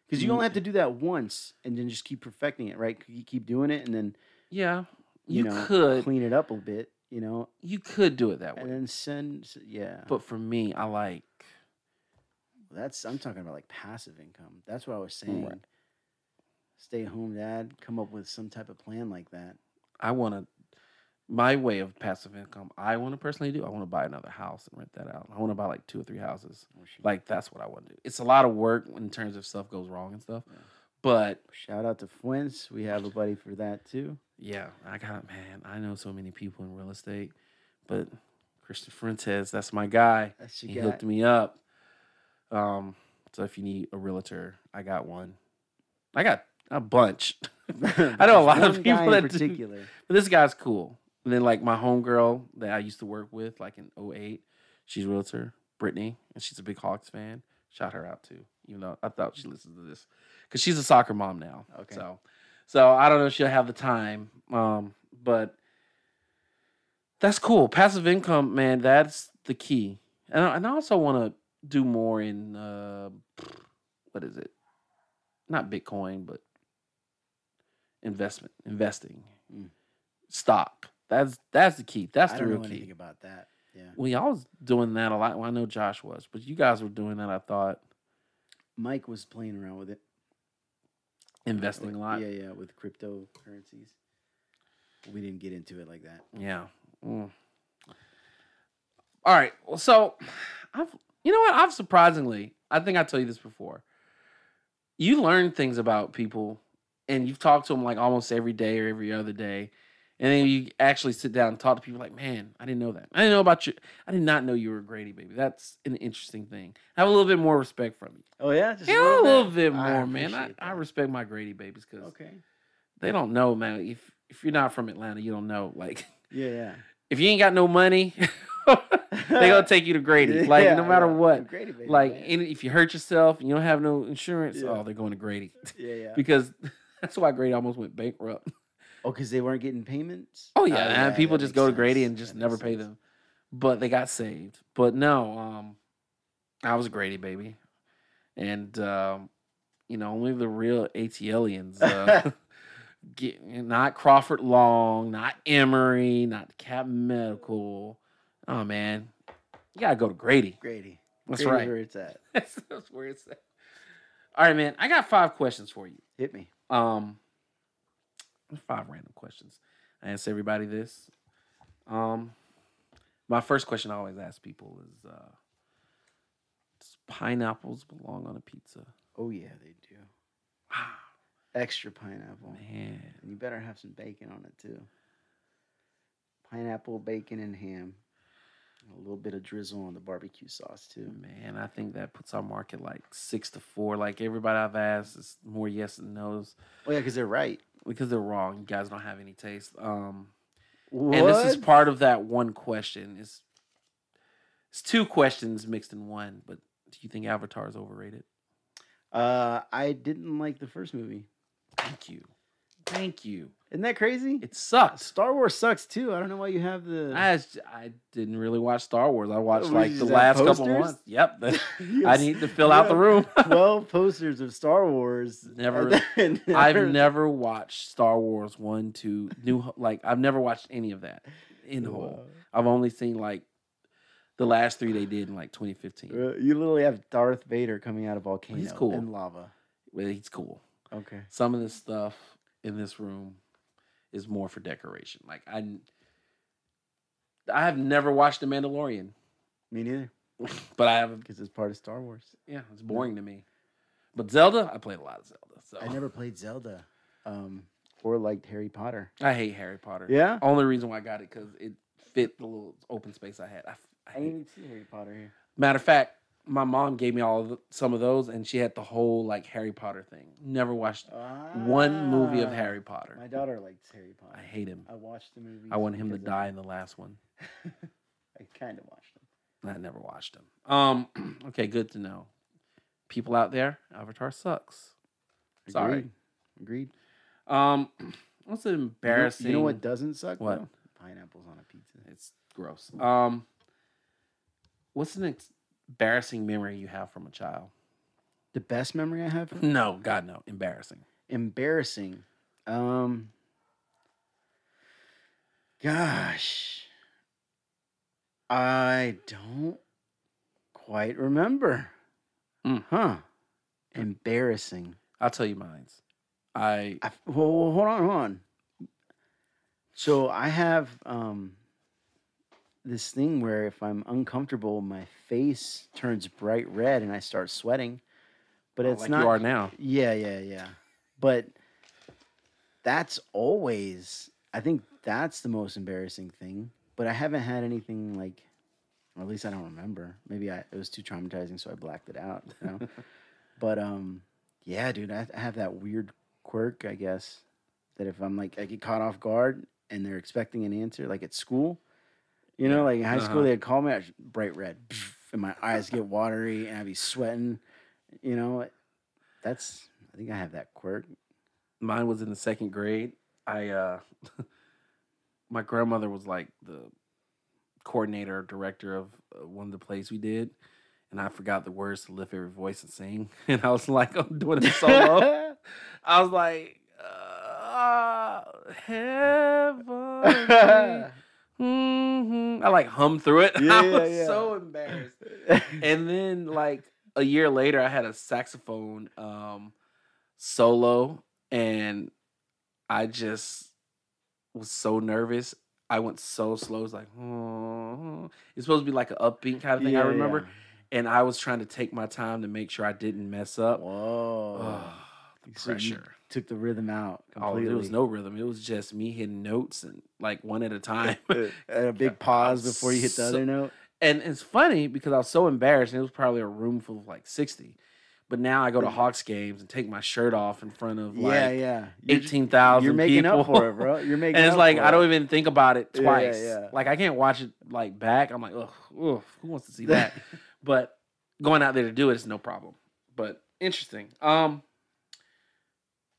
Because you only have to do that once and then just keep perfecting it, right? You keep doing it and then yeah, you, you, know could clean it up a bit, you know, you could do it that way. and then send. Yeah, But for me, I like that's I'm talking about like passive income. That's what I was saying. Right. Stay at home dad, come up with some type of plan like that. I want to my way of passive income. I want to personally do. I want to buy another house and rent that out. I want to buy like two or three houses. Or. Like that's what I want to do. It's a lot of work in terms of stuff goes wrong and stuff. Yeah. But Shout out to Fuentes. We have a buddy for that too. yeah, I got man. I know so many people in real estate, but Christian Fuentes, that's my guy. That's He your hooked me up. Um, so if you need a realtor, I got one. I got a bunch. I know a lot of people in that do- particular. But this guy's cool. And then like my homegirl that I used to work with, like in 08, she's a realtor, Brittany, and she's a big Hawks fan. Shout her out too. Even though I thought she listened to this. Because she's a soccer mom now. Okay. So so I don't know if she'll have the time. Um, but that's cool. Passive income, man, that's the key. And I, and I also want to do more in uh what is it? Not Bitcoin, but investment, investing, Mm. stock. That's that's the key. That's I the don't real know key. anything about that. Yeah, Well, y'all was doing that a lot. Well, I know Josh was, but you guys were doing that. I thought Mike was playing around with it. investing Like, a lot. Yeah, yeah, with cryptocurrencies. We didn't get into it like that. Yeah. Mm. All right. Well, so I've you know what? I've surprisingly, I think I told you this before. You learn things about people and you've talked to them like almost every day or every other day. And then you actually sit down and talk to people like, man, I didn't know that. I didn't know about you. I did not know you were a Grady baby. That's an interesting thing. I have a little bit more respect from you. Oh yeah, just Yeah, a little bit I more, man. I, I respect my Grady babies because Okay. they don't know, man. If if you're not from Atlanta, you don't know. Like Yeah, yeah. if you ain't got no money, they gonna take you to Grady. Like Yeah, no matter yeah. what. Grady baby, Like man. if you hurt yourself and you don't have no insurance, Yeah. oh, they're going to Grady yeah, yeah. because that's why Grady almost went bankrupt. Oh, because they weren't getting payments. Oh yeah, and people just makes go to Grady and just That never pay sense. them. But they got saved. But no, um, I was a Grady baby, and um, you know only the real ATLians. Uh, get, not Crawford Long, not Emory, not Cap Medical. Oh man, you gotta go to Grady. Grady. That's Grady's right. Where it's at. That's, that's where it's at. All right, man. I got five questions for you. Hit me. Um, five random questions. I ask everybody this. Um, my first question I always ask people is, uh, does pineapples belong on a pizza? Oh yeah, they do. Wow, Extra pineapple. man. And you better have some bacon on it too. Pineapple, bacon, and ham. A little bit of drizzle on the barbecue sauce too. Man, I think that puts our market like six to four. Like everybody I've asked is more yes and no's Oh yeah, because they're right. because they're wrong. You guys don't have any taste. Um, What? and this is part of that one question. It's it's two questions mixed in one. But do you think Avatar is overrated? Uh, I didn't like the first movie. Thank you, thank you. Isn't that crazy? It sucks. Star Wars sucks too. I don't know why you have the. I I didn't really watch Star Wars. I watched What, like the last couple posters? ones. Yep. You I need to fill out the room. Twelve posters of Star Wars. Never- I've never- watched Star Wars one, two, New like I've never watched any of that in the whole. I've only seen like the last three they did in like 2015. Uh, You literally have Darth Vader coming out of volcano cool. and lava. Well, he's cool. Okay. Some of this stuff in this room is more for decoration. Like I, I have never watched The Mandalorian, Me neither, but I have. because it's part of Star Wars. Yeah, it's boring to me. But Zelda, I played a lot of Zelda. So I never played Zelda, um, or liked Harry Potter. I hate Harry Potter. Yeah, Only reason why I got it because it fit the little open space I had. I hate didn't even see Harry Potter here. Matter of fact, my mom gave me all of the, some of those, and she had the whole like Harry Potter thing. Never watched one movie of Ah, Harry Potter. My daughter likes Harry Potter. I hate him. I watched the movie. I want him to die in the last one. I kind of watched them. I never watched him. Um, okay, good to know. People out there, Avatar sucks. Sorry. Agreed. Agreed. Um, what's an You know- embarrassing? You know, what doesn't suck? What? though? Pineapples on a pizza. It's gross. Um, what's an ex- embarrassing memory you have from a child? The best memory I have. No, God, no, embarrassing. Embarrassing. Um. Gosh. I don't quite remember. Mm. Huh. Embarrassing. I'll tell you mine's. I I, well, well, hold on, hold on. So I have um this thing where if I'm uncomfortable, my face turns bright red and I start sweating. But it's like not you are now. Yeah, yeah, yeah. But that's always I think that's the most embarrassing thing. But I haven't had anything like or at least I don't remember. Maybe I it was too traumatizing so I blacked it out, you know. but um yeah, dude, I, I have that weird quirk, I guess, that if I'm like I get caught off guard and they're expecting an answer like at school, you know, like in high school Uh-huh. they'd call me I sh- bright red and my eyes get watery and I'd be sweating, you know. That's I think I have that quirk. Mine was in the second grade. I uh my grandmother was like the coordinator, director of uh, one of the plays we did, and I forgot the words to lift every voice and sing, and I was like, I'm doing it solo. I was like, uh, heaven. Hmm I like hummed through it. Yeah, I was yeah. so embarrassed. and then like a year later, I had a saxophone um, solo, and I just was so nervous. I went so slow. It's like, oh. it's supposed to be like an upbeat kind of thing. I remember, yeah. and I was trying to take my time to make sure I didn't mess up. Whoa. Ugh, the So you pressure. took the rhythm out. Oh, Completely. there was no rhythm. It was just me hitting notes and like one at a time. and a big pause before you hit the So- other note. and it's funny because I was so embarrassed. And it was probably a room full of like sixty, but now I go to Hawks games and take my shirt off in front of like yeah, yeah. Eighteen thousand. You're making people. up for it, bro. You're making and it's like I don't even think about it Yeah, yeah, twice. yeah. Like I can't watch it like back. I'm like, ugh, ugh who wants to see that? but going out there to do it is no problem. But interesting. Um,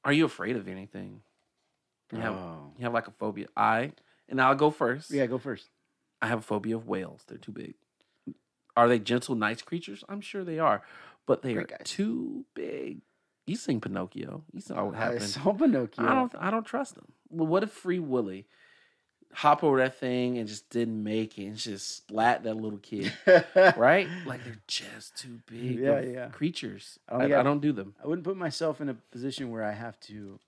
are you afraid of anything? You have Oh. you have like a phobia. I and I'll go first. Yeah, go first. I have a phobia of whales. They're too big. Are they gentle, nice creatures? I'm sure they are, but they are guys. too big. You sing Pinocchio. You saw what happened. I saw Pinocchio. I don't. I don't trust them. Well, what if Free Willy hop over that thing and just didn't make it and just splat that little kid? right? Like they're just too big. Yeah, yeah. Creatures. Oh, I I, don't I, think I- don't do them. I wouldn't put myself in a position where I have to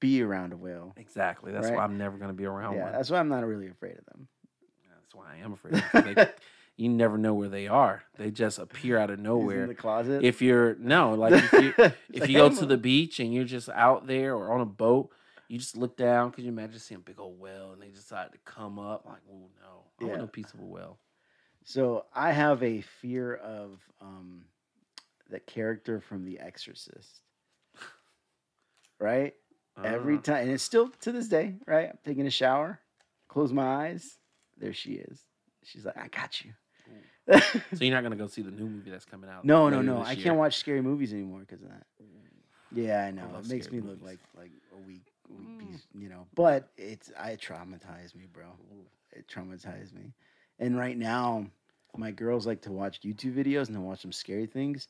be around a whale. Exactly. That's Right. why I'm never going to be around yeah, one. that's why I'm not really afraid of them. That's why I am afraid. of them. They- you never know where they are. They just appear out of nowhere. in the closet. if you're no like if you if you go to the beach and you're just out there or on a boat You just look down. Could you imagine seeing a big old well and they decide to come up? Like, oh no, I want Yeah. no piece of a well. So I have a fear of um, the character from The Exorcist. Right? Every Uh, time, and it's still to this day, right? I'm taking a shower, close my eyes, there she is. She's like, I got you. So you're not gonna go see the new movie that's coming out? no, no, no. I year? can't watch scary movies anymore because of that. Yeah, I know. love it makes me scary look like like a weak, weak Mm. piece, you know. But it's I it traumatized me, bro. It traumatized me. And right now, my girls like to watch YouTube videos and they watch some scary things.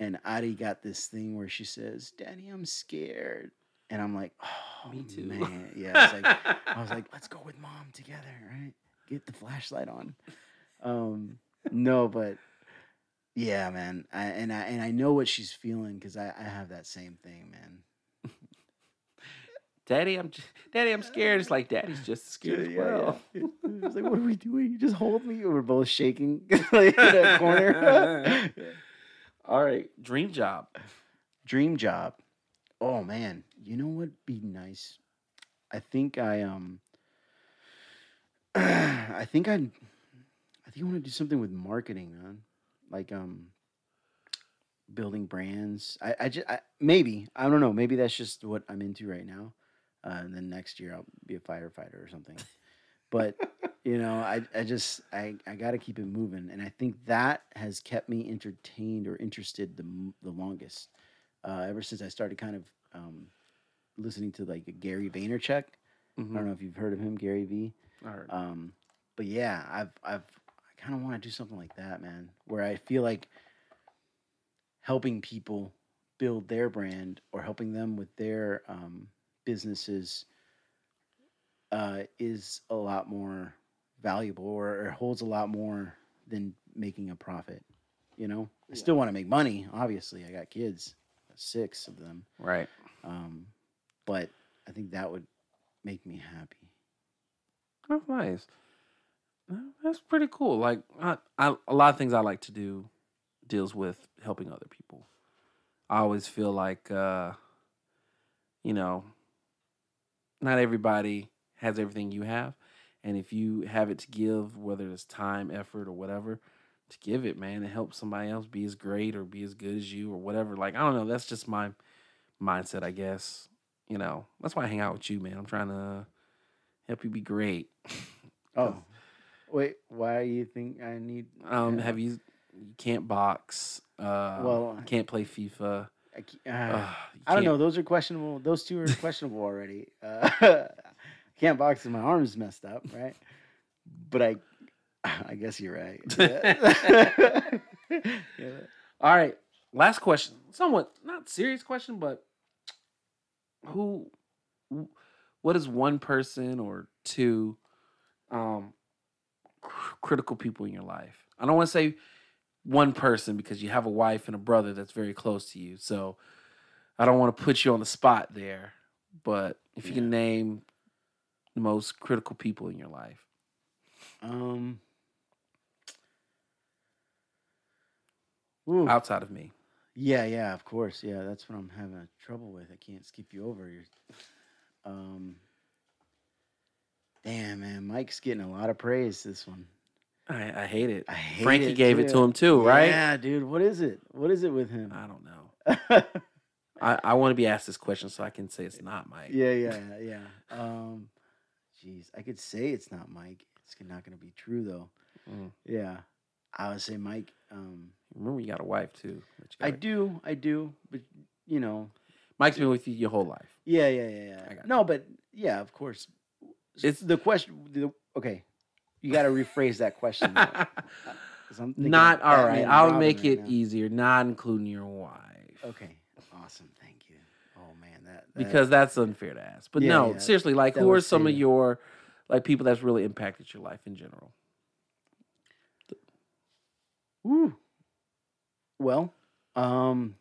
And Adi got this thing where she says, "Daddy, I'm scared," and I'm like, "Oh, Me too. man." Yeah, I was like, I was like, "Let's go with mom together, right? Get the flashlight on." Um, no, but yeah, man, I, and I and I know what she's feeling because I, I have that same thing, man. Daddy, I'm j- Daddy, I'm scared. It's like Daddy's just scared as well. yeah. It's like, what are we doing? You just hold me. We're both shaking like, in a corner. All right, dream job. Dream job. Oh man, you know what? Be nice. I think I um. I think I. I think I want to do something with marketing, man. Like um. Building brands. I I just I, maybe I don't know. Maybe that's just what I'm into right now. Uh, and then next year I'll be a firefighter or something. But you know, I I just I I got to keep it moving, and I think that has kept me entertained or interested the the longest. Uh, ever since I started kind of um, listening to like a Gary Vaynerchuk. I Mhm. don't know if you've heard of him, Gary V. Um, but yeah, I've I've I kind of want to do something like that, man, where I feel like helping people build their brand or helping them with their um, businesses uh, is a lot more valuable or, or holds a lot more than making a profit. You know, I still want to make money. Obviously, I got kids, six of them. right. Um, but I think that would make me happy. That's nice. Uh, That's pretty cool. Like I, I, a lot of things I like to do deals with helping other people. I always feel like, uh, you know, not everybody has everything you have, and if you have it to give, whether it's time, effort, or whatever, to give it, man, and help somebody else be as great or be as good as you or whatever. Like I don't know. That's just my mindset, I guess. You know, that's why I hang out with you, man. I'm trying to help you be great. Oh, wait, why you think I need? Um, have you? You can't box. Uh, Well, can't play FIFA. I, uh, I don't know. Those are questionable. Those two are questionable already. Uh, can't box and my arm's messed up, right? But I, I guess you're right. Yeah. Yeah. All right, last question. Somewhat not serious question, but who? What is one person or two um, cr- critical people in your life? I don't want to say one person because you have a wife and a brother that's very close to you. So I don't want to put you on the spot there. But if you can name the most critical people in your life. Um. Ooh. outside of me. Yeah, yeah, of course. Yeah, that's what I'm having trouble with. I can't skip you over. You're, um. Damn, man, Mike's getting a lot of praise this one. I, I hate it. I hate Frankie it, gave it to him too, right? Yeah, dude. What is it? What is it with him? I don't know. I, I want to be asked this question so I can say it's not Mike. yeah, yeah, yeah. Um, jeez, I could say it's not Mike. It's not going to be true though. Mm. Yeah, I would say Mike. Um, Remember, you got a wife too. I do, I do, but you know, Mike's been with you your whole life. yeah, yeah, yeah, yeah. No, but yeah, of course. It's- It's the question. The, okay, you got to rephrase that question. I'm not all right. I'll make right it now. easier, not including your wife. Okay, awesome. Thank you. Oh man, that, that Because that's unfair to ask. But Yeah, no, yeah, seriously, like who are some of your like people that's really impacted your life in general? Woo. Well, um,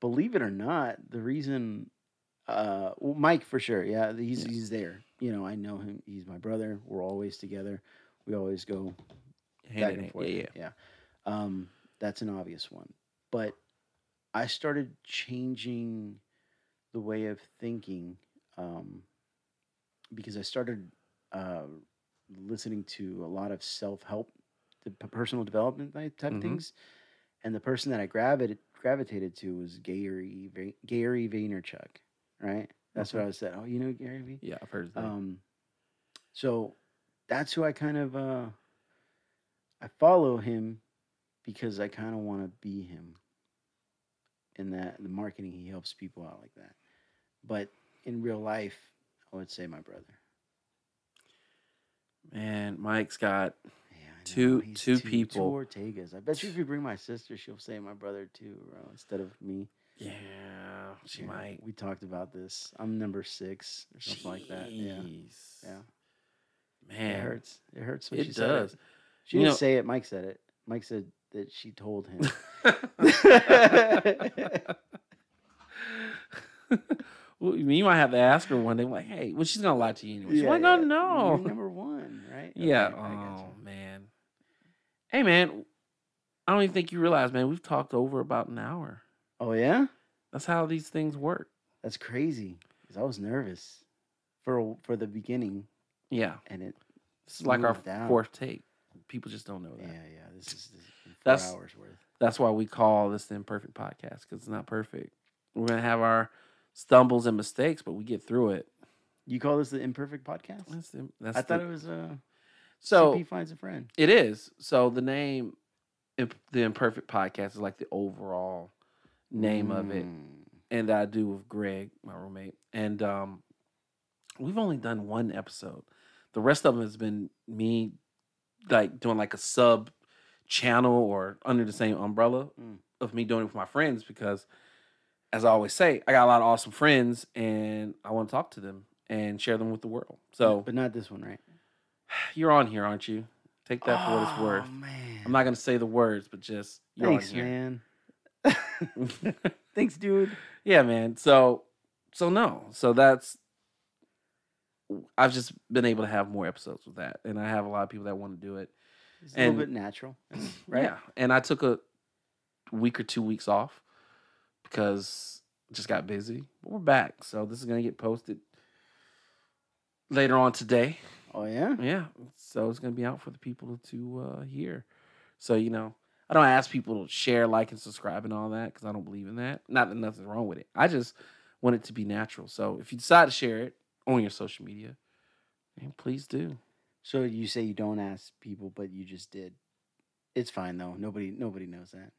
believe it or not, the reason, uh, well, Mike for sure, yeah, he's Yeah. he's there. You know, I know him. He's my brother. We're always together. We always go Hand back in and hand. forth. Yeah, yeah. yeah. Um, that's an obvious one. But I started changing the way of thinking um, because I started uh, listening to a lot of self help, the personal development type Mhm. things, and the person that I gravitated gravitated to was Gary Gary Vaynerchuk, right? That's what I was saying. Oh, you know Gary V. Yeah, I've heard of that. Um, so that's who I kind of uh, I follow him because I kind of want to be him. In that the marketing, he helps people out like that. But in real life, I would say my brother. Man, Mike's got Yeah, Two- he's two two people. Ortegas. I bet you if you bring my sister, she'll say my brother too, bro, instead of me. yeah, she Yeah, might. We talked about this. I'm number six or something like that. Yeah, yeah. Man, It hurts. It hurts when It she said it. She You didn't know- say it. Mike said it. Mike said that she told him. well, you might have to ask her one day, like, "Hey, well, she's gonna lie to you anyway." She's Yeah, like, "No, yeah. no." You're number one, right? Yeah. Okay, Oh man. Hey man, I don't even think you realize, man. We've talked over about an hour. Oh yeah, That's how these things work. that's crazy. 'cause I was nervous for for the beginning, Yeah. and it. This is like our out. fourth take. People just don't know that. yeah. This is, this is four That's- hours worth. That's why we call this the imperfect podcast because it's not perfect. We're gonna have our stumbles and mistakes, but we get through it. You call this the imperfect podcast? That's the, that's I thought it was uh, so. CP finds a friend. It is. So the name, Imp- the imperfect podcast, is like the overall name of it. Mm. and that I do with Greg, my roommate. And um, we've only done one episode. The rest of them has been me like doing like a sub channel or under the same umbrella Mm. of me doing it with my friends because as I always say, I got a lot of awesome friends and I want to talk to them and share them with the world. So but not this one, right? you're on here, aren't you? Take that for what it's worth. Oh, man. I'm not gonna say the words, but just you're Thanks, on here. man. Thanks, dude. yeah man so so no so that's i've just been able to have more episodes with that and i have a lot of people that want to do it. It's a And- little bit natural, right? yeah and i took a week or two weeks off because I just got busy but we're back so this is going to get posted later on today. Oh yeah. yeah so it's going to be out for the people to uh hear. So you know i don't ask people to share like and subscribe and all that because i don't believe in that. Not that nothing's wrong with it. I just want it to be natural. So if you decide to share it on your social media then please do So you say you don't ask people, but you just did. It's fine though. Nobody nobody knows that.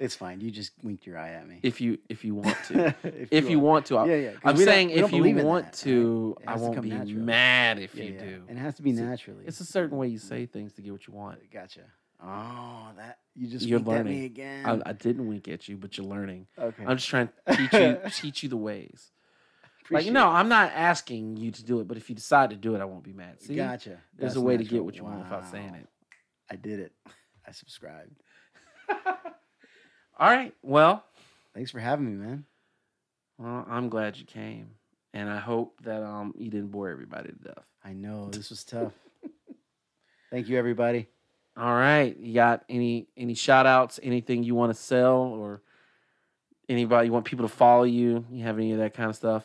It's fine. You just winked your eye at me. if you if you want to if, if you want to I- yeah, yeah. i'm saying if you want that, to It i to won't be naturally. mad if Yeah, you yeah. do And it has to be It's a- naturally. it's a certain way you say things to get what you want Gotcha. Oh, that you just You're winked at me learning. again. I, I didn't wink at you but you're learning okay. i'm just trying to teach you teach you the ways Like, Appreciate no. I'm not asking you to do it, but if you decide to do it, I won't be mad. See, Gotcha. there's That's a way to get what you want without saying it. I did it. I subscribed. All right. Well, Thanks for having me, man. well, I'm glad you came, and I hope that um you didn't bore everybody to death. I know this was tough. Thank you, everybody. All right. You got any any shout outs? Anything you want to sell or anybody you want people to follow you? You have any of that kind of stuff?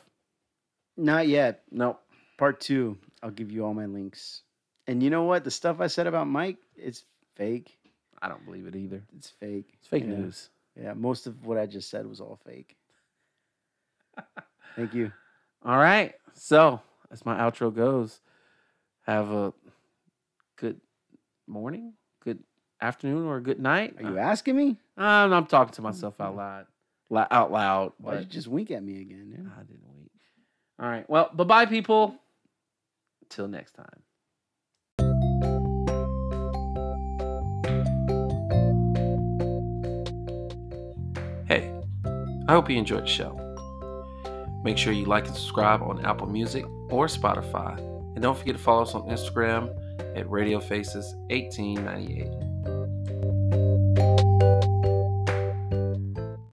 Not yet. Nope. Part two. I'll give you all my links. And you know what? The stuff I said about Mike, it's fake. I don't believe it either. It's fake. It's fake Yeah. news. Yeah, most of what I just said was all fake. Thank you. All right. So, as my outro goes, have a good morning, good afternoon, or good night. Are you asking me? I'm talking to myself out loud, out loud. Why'd you just wink at me again? dude? I didn't. All right. Well, bye bye, people. Till next time. Hey, I hope you enjoyed the show. Make sure you like and subscribe on Apple Music or Spotify. And don't forget to follow us on Instagram at Radio Faces 1898.